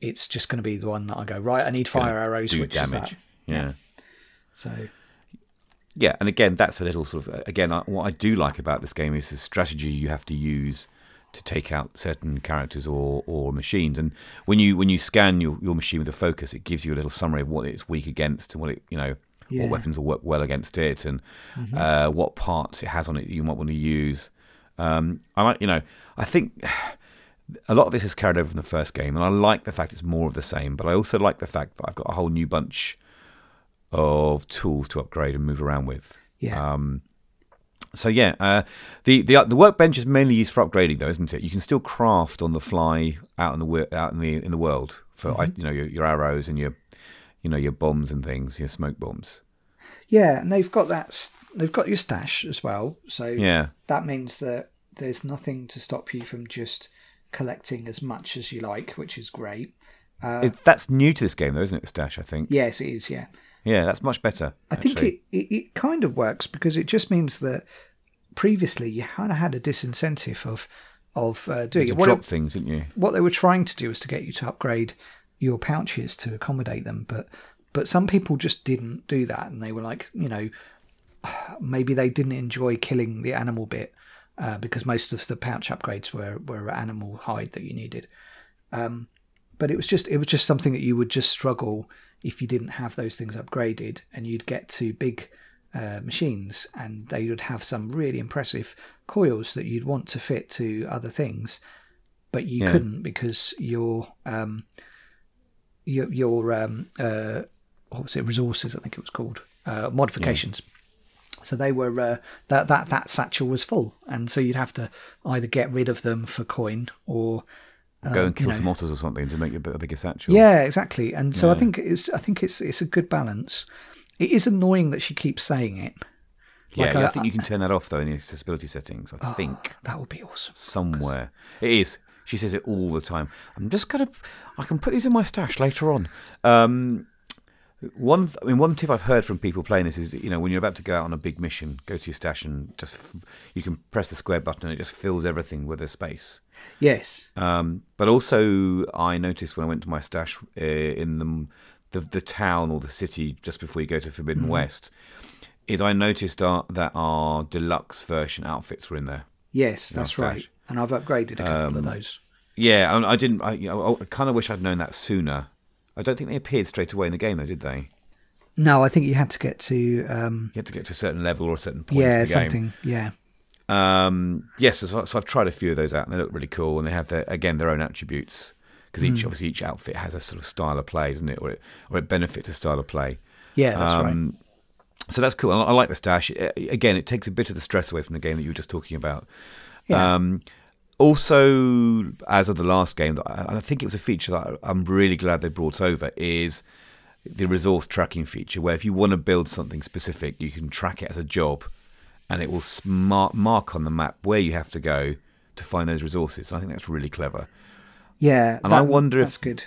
It's just going to be the one that I go right. I need fire arrows. which is damage. that? Yeah. So Yeah, and again, that's a little sort of again I- what I do like about this game is the strategy you have to use to take out certain characters or, or machines. And when you when you scan your, your machine with a focus, it gives you a little summary of what it's weak against and what it you know Yeah. what weapons will work well against it and Mm-hmm. uh, what parts it has on it that you might want to use. Um, I like you know I think. A lot of this is carried over from the first game, and I like the fact it's more of the same. But I also like the fact that I've got a whole new bunch of tools to upgrade and move around with. yeah, Um, so yeah, uh, the the the workbench is mainly used for upgrading, though, isn't it? You can still craft on the fly out in the out in the in the world for I you know your, your arrows and your you know your bombs and things, your smoke bombs. yeah, and they've got that. They've got your stash as well. So Yeah, that means that there's nothing to stop you from just collecting as much as you like, which is great. It- that's new to this game, though, isn't it? The stash, I think. Yes, it is. Yeah. Yeah, that's much better. I think it, it, it kind of works because it just means that previously you kind of had a disincentive of of uh, doing it. What, drop it- things, didn't you? what they were trying to do was to get you to upgrade your pouches to accommodate them, but but some people just didn't do that, and they were like, you know, maybe they didn't enjoy killing the animal bit uh, because most of the pouch upgrades were were animal hide that you needed. Um, but it was just it was just something that you would just struggle if you didn't have those things upgraded, and you'd get to big uh, machines, and they would have some really impressive coils that you'd want to fit to other things, but you Yeah. couldn't because your um, your your um, uh, what was it resources I think it was called uh, modifications. So they were uh, that that that satchel was full, and so you'd have to either get rid of them for coin or Go um, and kill you know, some otters or something to make a, bit, a bigger satchel. yeah, exactly. And so I think it's I think it's it's a good balance. It is annoying that she keeps saying it. yeah. Like, yeah, I, I- think you can turn that off though in the accessibility settings. I think. That would be awesome. somewhere. It is. She says it all the time. I'm just gonna. I can put these in my stash later on. Um, one. I mean, one tip I've heard from people playing this is, you know, when you're about to go out on a big mission, go to your stash and just you can press the square button and it just fills everything with a space. Yes. Um, but also, I noticed when I went to my stash uh, in the, the the town or the city just before you go to Forbidden West, is I noticed our, that our deluxe version outfits were in there. Yes, No that's right. And I've upgraded a couple Um, of those. Yeah, and I didn't. I, you know, I kind of wish I'd known that sooner. I don't think they appeared straight away in the game, though, did they? No, I think you had to get to um, You had to get to a certain level or a certain point yeah in the game. something. Yeah. Um, yes, so, so I've tried a few of those out, and they look really cool, and they have their again their own attributes because each obviously each outfit has a sort of style of play, isn't it? Or it or it benefits a style of play. Yeah, that's right. Um, so that's cool. I, I like the stash. Uh, Again, it takes a bit of the stress away from the game that you were just talking about. Yeah. Um, also, as of the last game, that I think it was a feature that I'm really glad they brought over is the resource tracking feature, where if you want to build something specific, you can track it as a job, and it will smart mark on the map where you have to go to find those resources. I think that's really clever. Yeah, And I wonder if- that's good.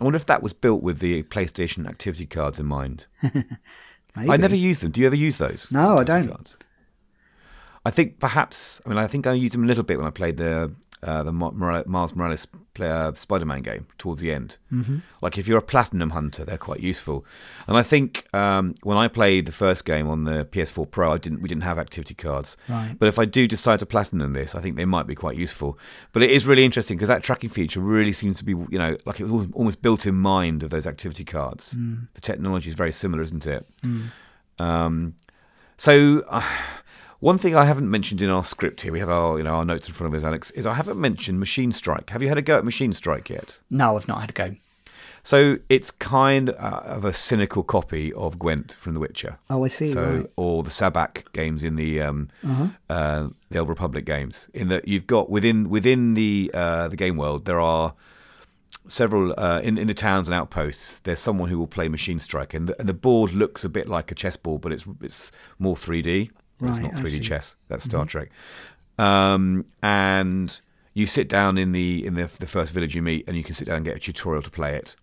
I wonder if that was built with the PlayStation activity cards in mind. I never use them. Do you ever use those? No, I don't. cards? I think perhaps. I mean, I think I used them a little bit when I played the uh, the Miles Morales play, uh, Spider-Man game towards the end. Mm-hmm. Like if you're a platinum hunter, they're quite useful. And I think um, when I played the first game on the PS4 Pro, I didn't we didn't have activity cards. Right. But if I do decide to platinum this, I think they might be quite useful. But it is really interesting because that tracking feature really seems to be, you know, like it was almost built in mind of those activity cards. The technology is very similar, isn't it? Um, so, uh, one thing I haven't mentioned in our script here, we have our, you know, our notes in front of us, Alex, is I haven't mentioned Machine Strike. Have you had a go at Machine Strike yet? No, I've not had a go. So it's kind uh, of a cynical copy of Gwent from The Witcher. Oh, I see. So, right. Uh-huh. or the Sabacc games in the um, uh, the Old Republic games, in that you've got within within the uh, the game world, there are several uh, in in the towns and outposts. There's someone who will play Machine Strike, and the, and the board looks a bit like a chessboard, but it's it's more 3D. It's Right, not 3D. Mm-hmm. chess. That's Star Trek. Um, and you sit down in the in the, the first village you meet, and you can sit down and get a tutorial to play it.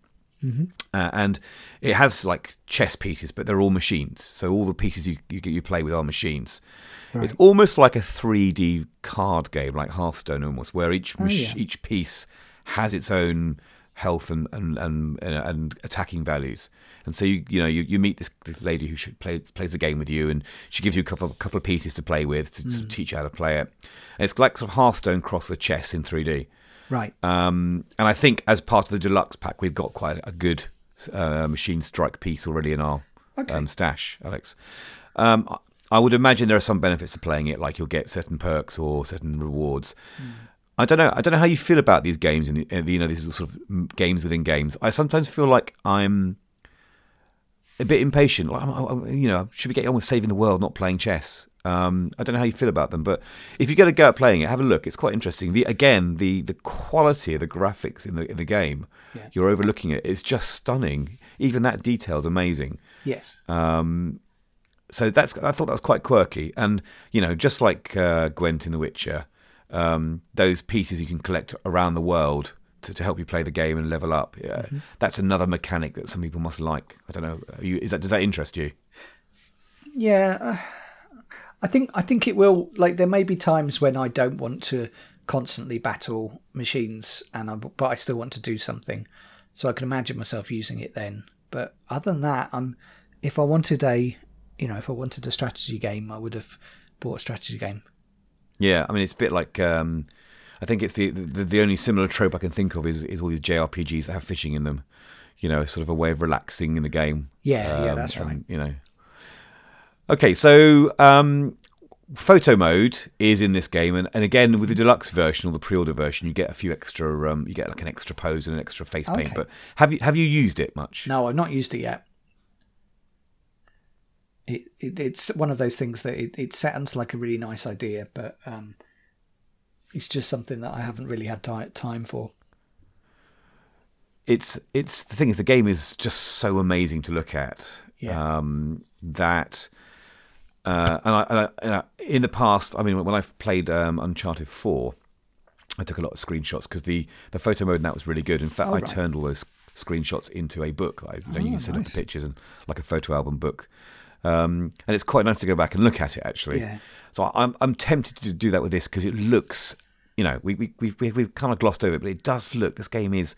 Uh, and it has like chess pieces, but they're all machines. So all the pieces you you, you play with are machines. It's almost like a 3D card game, like Hearthstone, almost, where each mach- yeah. each piece has its own health and, and and and attacking values. And so you you know you, you meet this, this lady who should play plays a game with you, and she gives you a couple couple of pieces to play with to, to teach you how to play it. And it's like sort of Hearthstone cross with chess in 3D. Right. Um, and I think as part of the deluxe pack, we've got quite a good uh, machine strike piece already in our Okay. um, stash, Alex. Um, I- would imagine there are some benefits to playing it, like you'll get certain perks or certain rewards. I don't know. I don't know how you feel about these games and the, uh, you know these sort of mm, games within games. I sometimes feel like I'm a bit impatient. Like, you know, should we get on with saving the world, not playing chess? Um, I don't know how you feel about them, but if you get a go at playing it, have a look. It's quite interesting. The again, the the quality of the graphics in the in the game, Yeah. you're overlooking it. It's just stunning. Even that detail is amazing. Yes. Um, so that's I thought that was quite quirky, and you know, just like uh, Gwent in The Witcher, um, those pieces you can collect around the world to, to help you play the game and level up. Yeah, That's another mechanic that some people must like. I don't know. You, is that does that interest you? Yeah, uh, I think I think it will. Like there may be times when I don't want to constantly battle machines, and I, but I still want to do something. So I can imagine myself using it then. But other than that, I'm if I wanted a, you know, if I wanted a strategy game, I would have bought a strategy game. Yeah, I mean it's a bit like um, I think it's the, the the only similar trope I can think of is is all these JRPGs that have fishing in them. You know, sort of a way of relaxing in the game. Yeah, yeah, Um, that's and, right. You know. Okay, so um, photo mode is in this game, and, and again with the deluxe version or the pre-order version, you get a few extra. Um, you get like an extra pose and an extra face paint. Okay. But have you have you used it much? No, I've not used it yet. It, it it's one of those things that it, it sounds like a really nice idea, but um, it's just something that I haven't really had time for. it's it's the thing is the game is just so amazing to look at. Yeah. um, that uh, and, I, and, I, and I, in the past I mean when I've played um, Uncharted 4 I took a lot of screenshots because the, the photo mode in that was really good. In fact Oh, I turned all those screenshots into a book. I, you, know, you Oh, can set up the pictures and like a photo album book. Um, and it's quite nice to go back and look at it actually. Yeah. so I'm I'm tempted to do that with this because it looks, you know, we we we've, we've kind of glossed over it, but it does look. This game is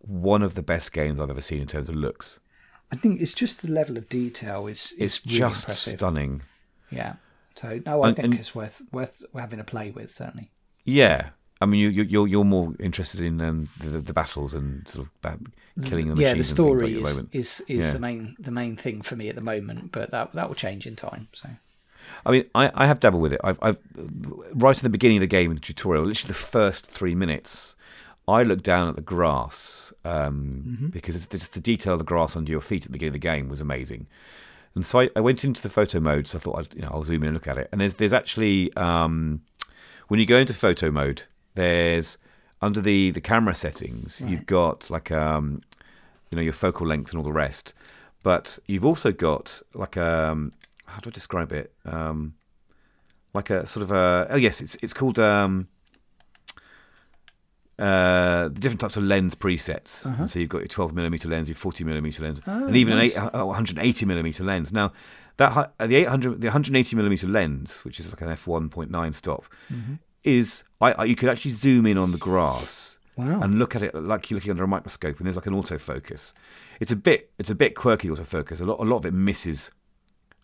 one of the best games I've ever seen in terms of looks. I think it's just the level of detail is, is It's really just impressive. stunning. Yeah. So no, I And- think and- it's worth worth having a play with certainly. Yeah, I mean, you you you're you're more interested in um, the, the battles and sort of ba- killing the machines. yeah, the story like is is, is Yeah. the main the main thing for me at the moment, but that that will change in time. So I mean, I, I have dabbled with it. I've, I've right at the beginning of the game in the tutorial, literally the first three minutes, I looked down at the grass um, Mm-hmm. because it's just the detail of the grass under your feet at the beginning of the game was amazing. And so I, I went into the photo mode. So I thought, I'd, you know, I'll zoom in and look at it. And there's there's actually um, when you go into photo mode, there's under the the camera settings, you've got like um, you know, your focal length and all the rest. But you've also got like um, how do I describe it? Um, like a sort of a oh yes, it's it's called um, uh, the different types of lens presets. Uh-huh. So you've got your 12 millimeter lens, your 40 millimeter lens, Oh, and even nice. an eight, uh, 180 millimeter lens. Now that uh, the 800 the 180 millimeter lens, which is like an f1.9 stop, Mm-hmm. is I, I you could actually zoom in on the grass Wow. and look at it like you're looking under a microscope, and there's like an autofocus. It's a bit it's a bit quirky autofocus. A lot a lot of it misses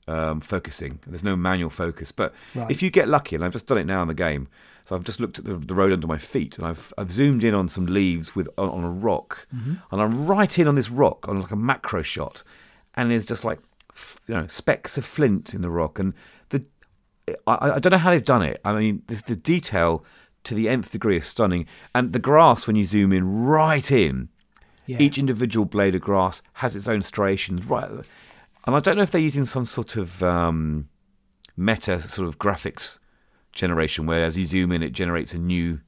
um, focusing. There's no manual focus, but Right. if you get lucky, and I've just done it now in the game, so I've just looked at the, the road under my feet, and I've I've zoomed in on some leaves with on, on a rock, Mm-hmm. and I'm right in on this rock on like a macro shot, and there's just like f- you know specks of flint in the rock, and the I, I don't know how they've done it. I mean, this, the detail to the nth degree is stunning, and the grass when you zoom in right in, Yeah. each individual blade of grass has its own striations, right? And I don't know if they're using some sort of um, meta sort of graphics generation, where as you zoom in, it generates a new.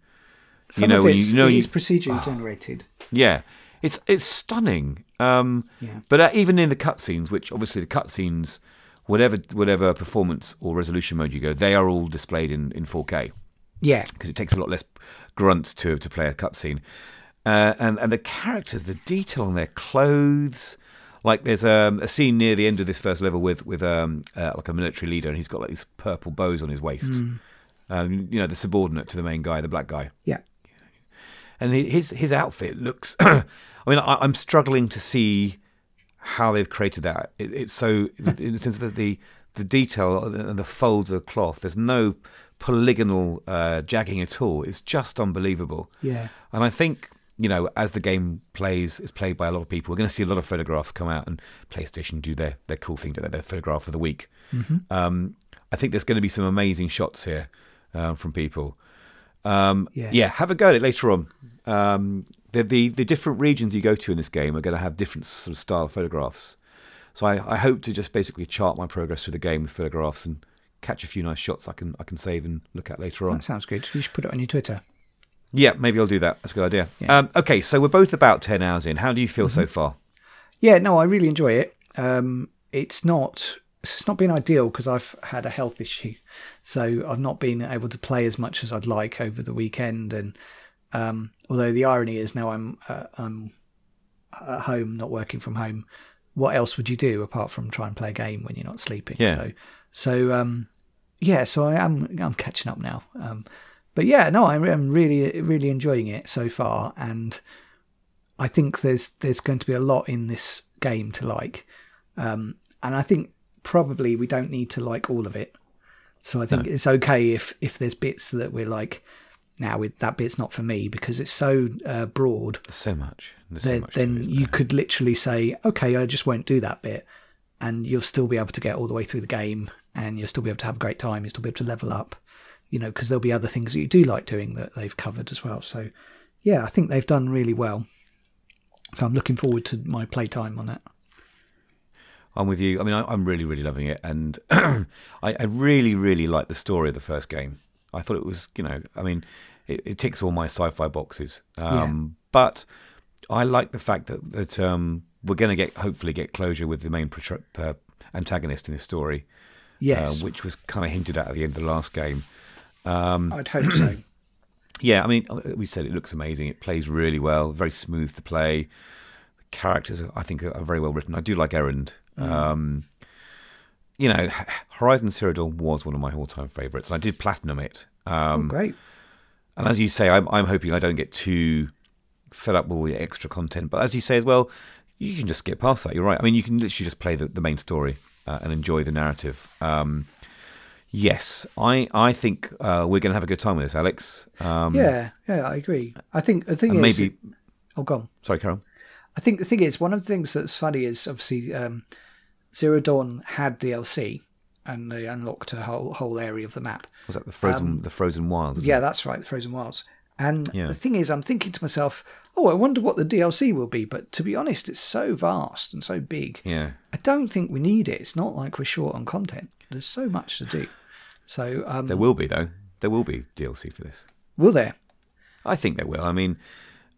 Some you know, of it's, you know, it is procedurally generated. yeah, it's it's stunning. Um, Yeah. But uh, even in the cutscenes, which obviously the cutscenes, whatever whatever performance or resolution mode you go, they are all displayed in, in 4K Yeah. because it takes a lot less grunt to to play a cutscene. Uh, and and the characters, the detail on their clothes, like there's um, a scene near the end of this first level with with um, uh, like a military leader, and he's got like these purple bows on his waist. Um, you know, the subordinate to the main guy, the black guy Yeah. and his his outfit looks. I mean, I, I'm struggling to see how they've created that. It, it's so in the sense that the the detail and the folds of the cloth. There's no polygonal uh, jagging at all. It's just unbelievable. Yeah. And I think you know, as the game plays is played by a lot of people, we're going to see a lot of photographs come out, and PlayStation do their their cool thing, their, their photograph of the week. Um, I think there's going to be some amazing shots here uh, from people. Um, Yeah. yeah, have a go at it later on. Um, the, the the different regions you go to in this game are going to have different sort of style photographs. So I, I hope to just basically chart my progress through the game with photographs and catch a few nice shots I can I can save and look at later on. That sounds good. You should put it on your Twitter. Yeah, maybe I'll do that. That's a good idea. Yeah. Um, okay, so we're both about ten hours in. How do you feel so far? Yeah, no, I really enjoy it. Um, it's not it's not been ideal because I've had a health issue, so I've not been able to play as much as I'd like over the weekend. And um, although the irony is now I'm uh, I'm at home, not working from home, what else would you do apart from try and play a game when you're not sleeping? Yeah. So so um, yeah, so I am I'm catching up now. Um, but yeah, no, I'm, I'm really really enjoying it so far, and I think there's there's going to be a lot in this game to like, um, and I think probably we don't need to like all of it. So I think it's okay if if there's bits that we're like, now with that bit's not for me because it's so uh, broad. There's so much. There's so Then, much. it, then you there? could literally say, okay, I just won't do that bit, and you'll still be able to get all the way through the game, and you'll still be able to have a great time. You'll still be able to level up, you know, because there'll be other things that you do like doing that they've covered as well. So, yeah, I think they've done really well. So I'm looking forward to my playtime on that. I'm with you. I mean, I, I'm really, really loving it, and I, I really, really like the story of the first game. I thought it was, you know, I mean, it, it ticks all my sci-fi boxes. Um, But I like the fact that that um, we're going to get, hopefully, get closure with the main protr- uh, antagonist in this story, Yes, uh, which was kind of hinted at at the end of the last game. Um, I'd hope so. Yeah, I mean, we said it looks amazing. It plays really well, very smooth to play. The characters, I think, are very well written. I do like Erend. Um, you know, Horizon Zero Dawn was one of my all-time favorites, and I did platinum it. Um, oh, great. and as you say, I'm, I'm hoping I don't get too fed up with all the extra content. But as you say as well, you can just get past that. You're right. I mean, you can literally just play the, the main story uh, and enjoy the narrative. Um, yes, I I think uh, we're going to have a good time with this, Alex. Um, yeah, yeah, I agree. I think the thing is, maybe. oh, go on. Sorry, Carol. I think the thing is, one of the things that's funny is obviously um, Zero Dawn had DLC and they unlocked a whole whole area of the map. Was that the frozen the frozen wilds? Um, Yeah, it? that's right, the Frozen Wilds. And Yeah. the thing is, I'm thinking to myself, oh, I wonder what the DLC will be. But to be honest, it's so vast and so big. Yeah. I don't think we need it. It's not like we're short on content. There's so much to do. So, um, There will be though. There will be DLC for this. will there? I think there will. I mean,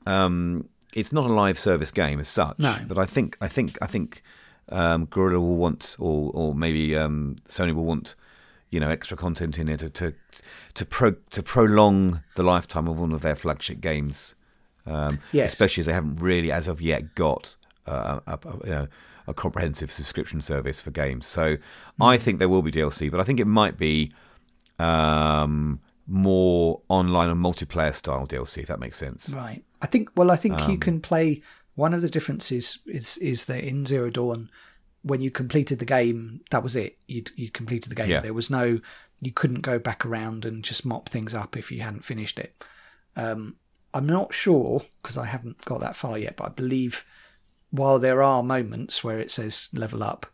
um, it's not a live service game as such. No. But I think I think I think um, Guerrilla will want, or or maybe um, Sony will want, you know, extra content in it to to to, pro, to prolong the lifetime of one of their flagship games. Um, Yes. Especially as they haven't really, as of yet, got uh, a, a, you know, a comprehensive subscription service for games. So I think there will be DLC, but I think it might be um, more online and multiplayer style DLC, if that makes sense. Right. I think. Well, I think Um, you can play. One of the differences is is that in Zero Dawn, when you completed the game, that was it. You you completed the game. Yeah. There was no. You couldn't go back around and just mop things up if you hadn't finished it. Um, I'm not sure because I haven't got that far yet, but I believe while there are moments where it says level up,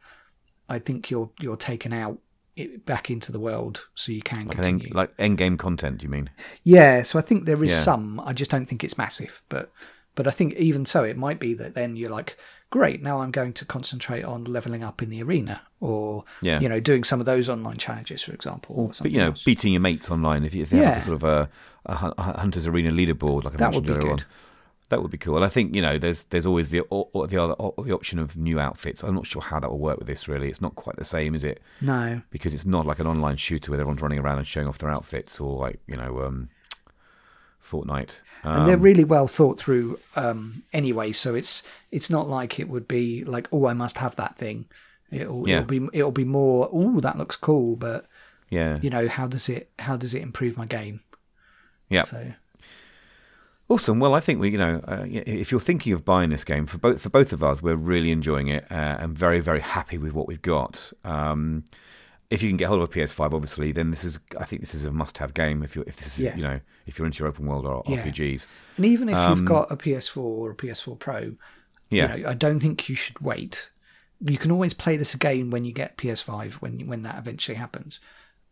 I think you're you're taken out it, back into the world so you can Like an continue. end, like end game content, you mean? Yeah, so I think there is Yeah. some. I just don't think it's massive, but but I think even so, it might be that then you're like, great, now I'm going to concentrate on leveling up in the arena, or Yeah. you know, doing some of those online challenges, for example, or But you know, else. beating your mates online if you, if you have Yeah. a sort of a, a, hunters arena leaderboard, like I That would mentioned be earlier on. good. That would be cool. And I think you know, there's there's always the o- o- the other o- the option of new outfits. I'm not sure how that will work with this. Really, it's not quite the same, is it? no, Because it's not like an online shooter where everyone's running around and showing off their outfits, or like you know, um, Fortnite. and they're Um, really well thought through um, anyway. So it's it's not like it would be like, oh, I must have that thing. It'll, Yeah. it'll be it'll be more. Oh, that looks cool, but yeah, you know, how does it how does it improve my game? yeah. So Awesome. Well, I think we, you know, uh, if you're thinking of buying this game for both for both of us, we're really enjoying it uh, and very very happy with what we've got. Um, if you can get hold of a PS5, obviously, then this is I think this is a must-have game. If you are if this is Yeah. you know if you're into your open world or Yeah. RPGs, And even if Um, you've got a PS4 or a PS4 Pro, yeah, you know, I don't think you should wait. You can always play this again when you get PS5 when when that eventually happens.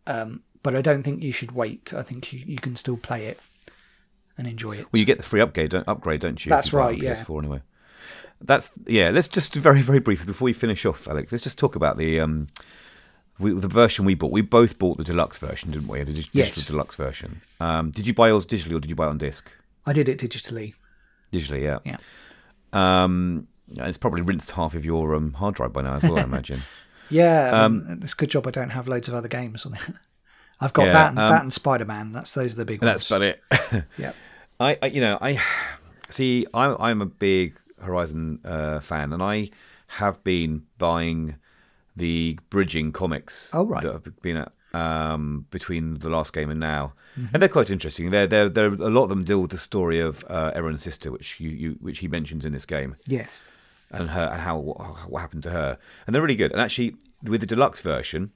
Um, but I don't think you should wait. I think you, you can still play it and enjoy it. well, you get the free upgrade, don't, upgrade, don't you? That's you buy it on right, yeah. PS4 anyway. That's yeah. Let's just very very briefly before we finish off, Alex. Let's just talk about the um, we, the version we bought. We both bought the deluxe version, didn't we? The dig- Yes. digital deluxe version. Um, did you buy yours digitally or did you buy it on disc? I did it digitally. Digitally, yeah. Yeah. Um, it's probably rinsed half of your um, hard drive by now as well, I imagine. Yeah, um, it's a good job I don't have loads of other games on it. I've got Yeah, that and um, that and Spider Man. That's those are the big ones. that's about it. yeah. I, I, you know, I see. I, I'm a big Horizon uh, fan, and I have been buying the bridging comics. Oh, right. that have been at, um, between the last game and now, Mm-hmm. and they're quite interesting. They're, they're, they're a lot of them deal with the story of uh, Erend's sister, which you, you, which he mentions in this game. Yes. and her and how what, what happened to her, and they're really good. And actually, with the deluxe version,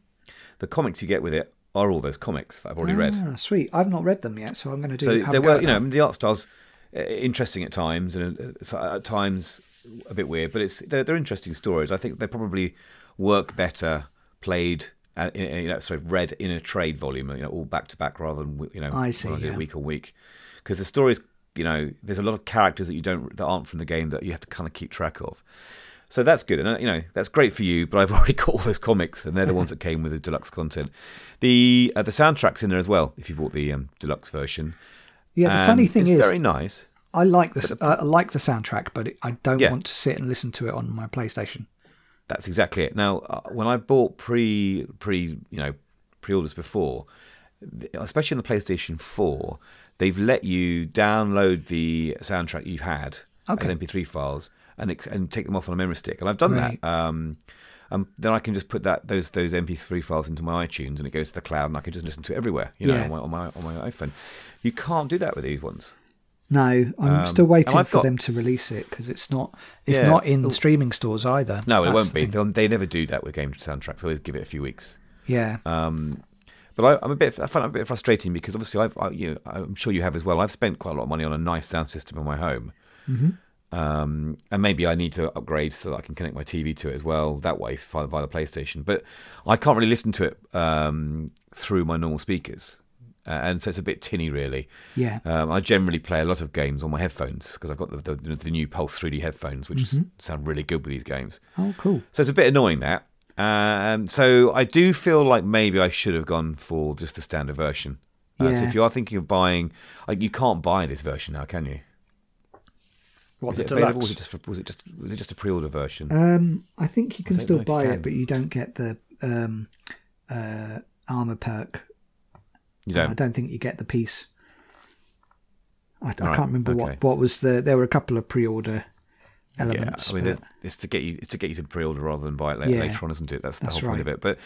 the comics you get with it are all those comics that I've already read. Ah, sweet. I've not read them yet, so I'm going to do. So they were, you know, I mean, the art style's uh, interesting at times, and uh, at times a bit weird, but it's they're, they're interesting stories. I think they're probably work better played. Uh, in, you know, sorry, read in a trade volume, you know, all back to back rather than you know, I see, when I do it yeah. week on week, because the stories, you know, there's a lot of characters that you don't that aren't from the game that you have to kind of keep track of. So that's good, and uh, you know that's great for you. But I've already got all those comics, and they're the ones that came with the deluxe content. The uh, the soundtrack's in there as well if you bought the um, deluxe version. Yeah, the And funny thing it's is, very nice. I like this. Uh, I like the soundtrack, but it, I don't Yeah. want to sit and listen to it on my PlayStation. That's exactly it. Now, uh, when I bought pre pre you know pre orders before, especially on the PlayStation Four, they've let you download the soundtrack you've had Okay. as MP3 files and and take them off on a memory stick, and I've done Right. that. Um, um, then I can just put that those those MP3 files into my iTunes, and it goes to the cloud, and I can just listen to it everywhere. You know, Yeah. on, my, on my on my iPhone. You can't do that with these ones. No, I'm Um, still waiting for got- them to release it because it's not. It's Yeah. not in streaming stores either. No, it won't be. thing. They'll, never do that with game soundtracks. They always give it a few weeks. Yeah, Um, but I, I'm a bit, I find it a bit frustrating because obviously I've, I, you know, I'm sure you have as well. I've spent quite a lot of money on a nice sound system in my home, um, and maybe I need to upgrade so that I can connect my TV to it as well that way via, via the PlayStation. But I can't really listen to it um, through my normal speakers, uh, and so it's a bit tinny, really. Yeah. Um, I generally play a lot of games on my headphones because I've got the, the, the new Pulse 3D headphones, which Mm-hmm. sound really good with these games. Oh, cool. So it's a bit annoying that. Um, so I do feel like maybe I should have gone for just the standard version. Uh, so if you are thinking of buying, like you can't buy this version now, can you? What Is the it available? Was it just for, was it just was it just a pre-order version? Um, I think you can still know if you buy it, but you don't get the um, uh, armor perk. You I don't. don't think you get the piece. I, I can't remember okay. what what was the. There were a couple of pre-order Yeah, elements. I mean, but- it's to get you it's to get you to pre-order rather than buy it later, Yeah. later on, isn't it? That's the That's whole point of it. But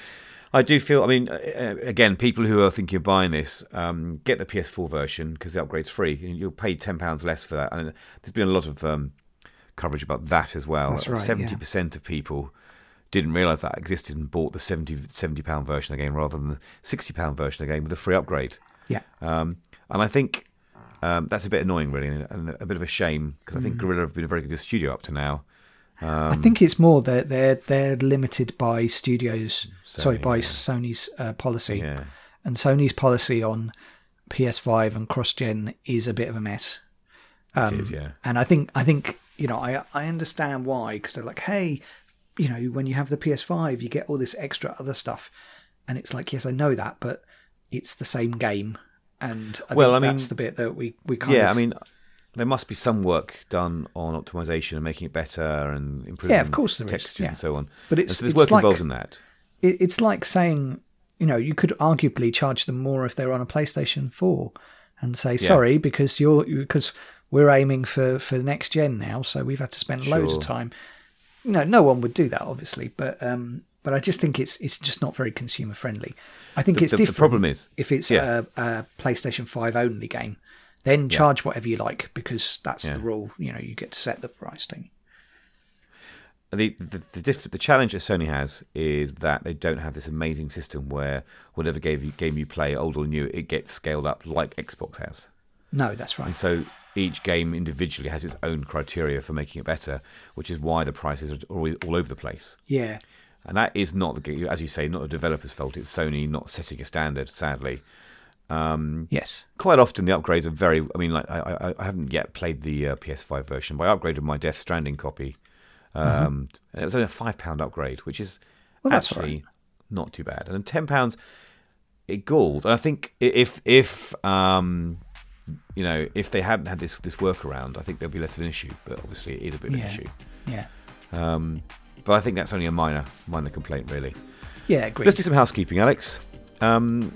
I do feel, I mean, uh, uh, again, people who are thinking of buying this, um, get the PS4 version because the upgrade's free. You'll pay ten pounds less for that, and there's been a lot of um, coverage about that as well. That's right, yeah. Seventy percent of people didn't realise that existed and bought the 70 pound version of the game rather than the sixty pound version of the game with a free upgrade. yeah, Um, and I think um, that's a bit annoying, really, and a bit of a shame because I think Mm. Guerrilla have been a very good studio up to now. I think it's more that they're they're limited by studios. sorry, by yeah. Sony's uh, policy, Yeah. and Sony's policy on PS5 and cross-gen is a bit of a mess. Um, It is, yeah. And I think I think you know I I understand why because they're like, hey, you know, when you have the PS5, you get all this extra other stuff, and it's like, yes, I know that, but it's the same game, and I Well, think I mean- that's the bit that we we kind Yeah, of I mean, there must be some work done on optimization and making it better and improving Yeah, of course there is, textures yeah. and so on. But And it's- so there's it's work like- involved in that. it, it's like saying, you know, you could arguably charge them more if they're on a PlayStation 4 and say, sorry, because you're because we're aiming for for next gen now, so we've had to spend loads of Sure. Time. No, no one would do that, obviously, but um, but I just think it's it's just not very consumer friendly. I think The, it's the, the problem is, if it's yeah. a, a PlayStation 5 only game, then charge whatever you like because that's Yeah. the rule. You know, you get to set the price, don't the the the, diff- the challenge that Sony has is that they don't have this amazing system where whatever game you, game you play, old or new, it gets scaled up like Xbox has. No, that's right. And so each game individually has its own criteria for making it better, which is why the prices are always all over the place. Yeah, And that is not the as you say, not the developer's fault. It's Sony not setting a standard. Sadly, yes, quite often the upgrades are very. I mean, like I, I, I haven't yet played the uh, PS5 version, but I upgraded my Death Stranding copy. Um, and it was only a five pound upgrade, which is Well, actually not too bad. And then ten pounds, it galls. And I think if if um, you know if they hadn't had this this workaround, I think there'd be less of an issue. But obviously, it is a bit of Yeah. an issue. yeah, Um, but I think that's only a minor minor complaint, really. yeah. Agreed. Let's do some housekeeping, Alex. Um,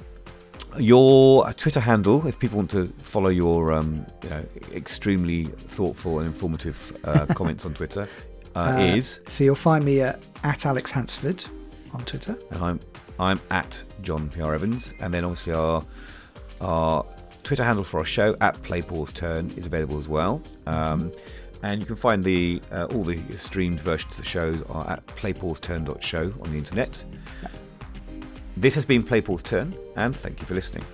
your Twitter handle, if people want to follow your um, you know, extremely thoughtful and informative uh, comments on Twitter, uh, Uh, is, So you'll find me at, at Alex Hansford on Twitter. and I'm I'm at John PR Evans, and then obviously our our Twitter handle for our show at Play Turn is available as well. Um, and you can find the uh, all the streamed versions of the shows are at playpauseturn.show on the internet. This has been Play Turn, and thank you for listening.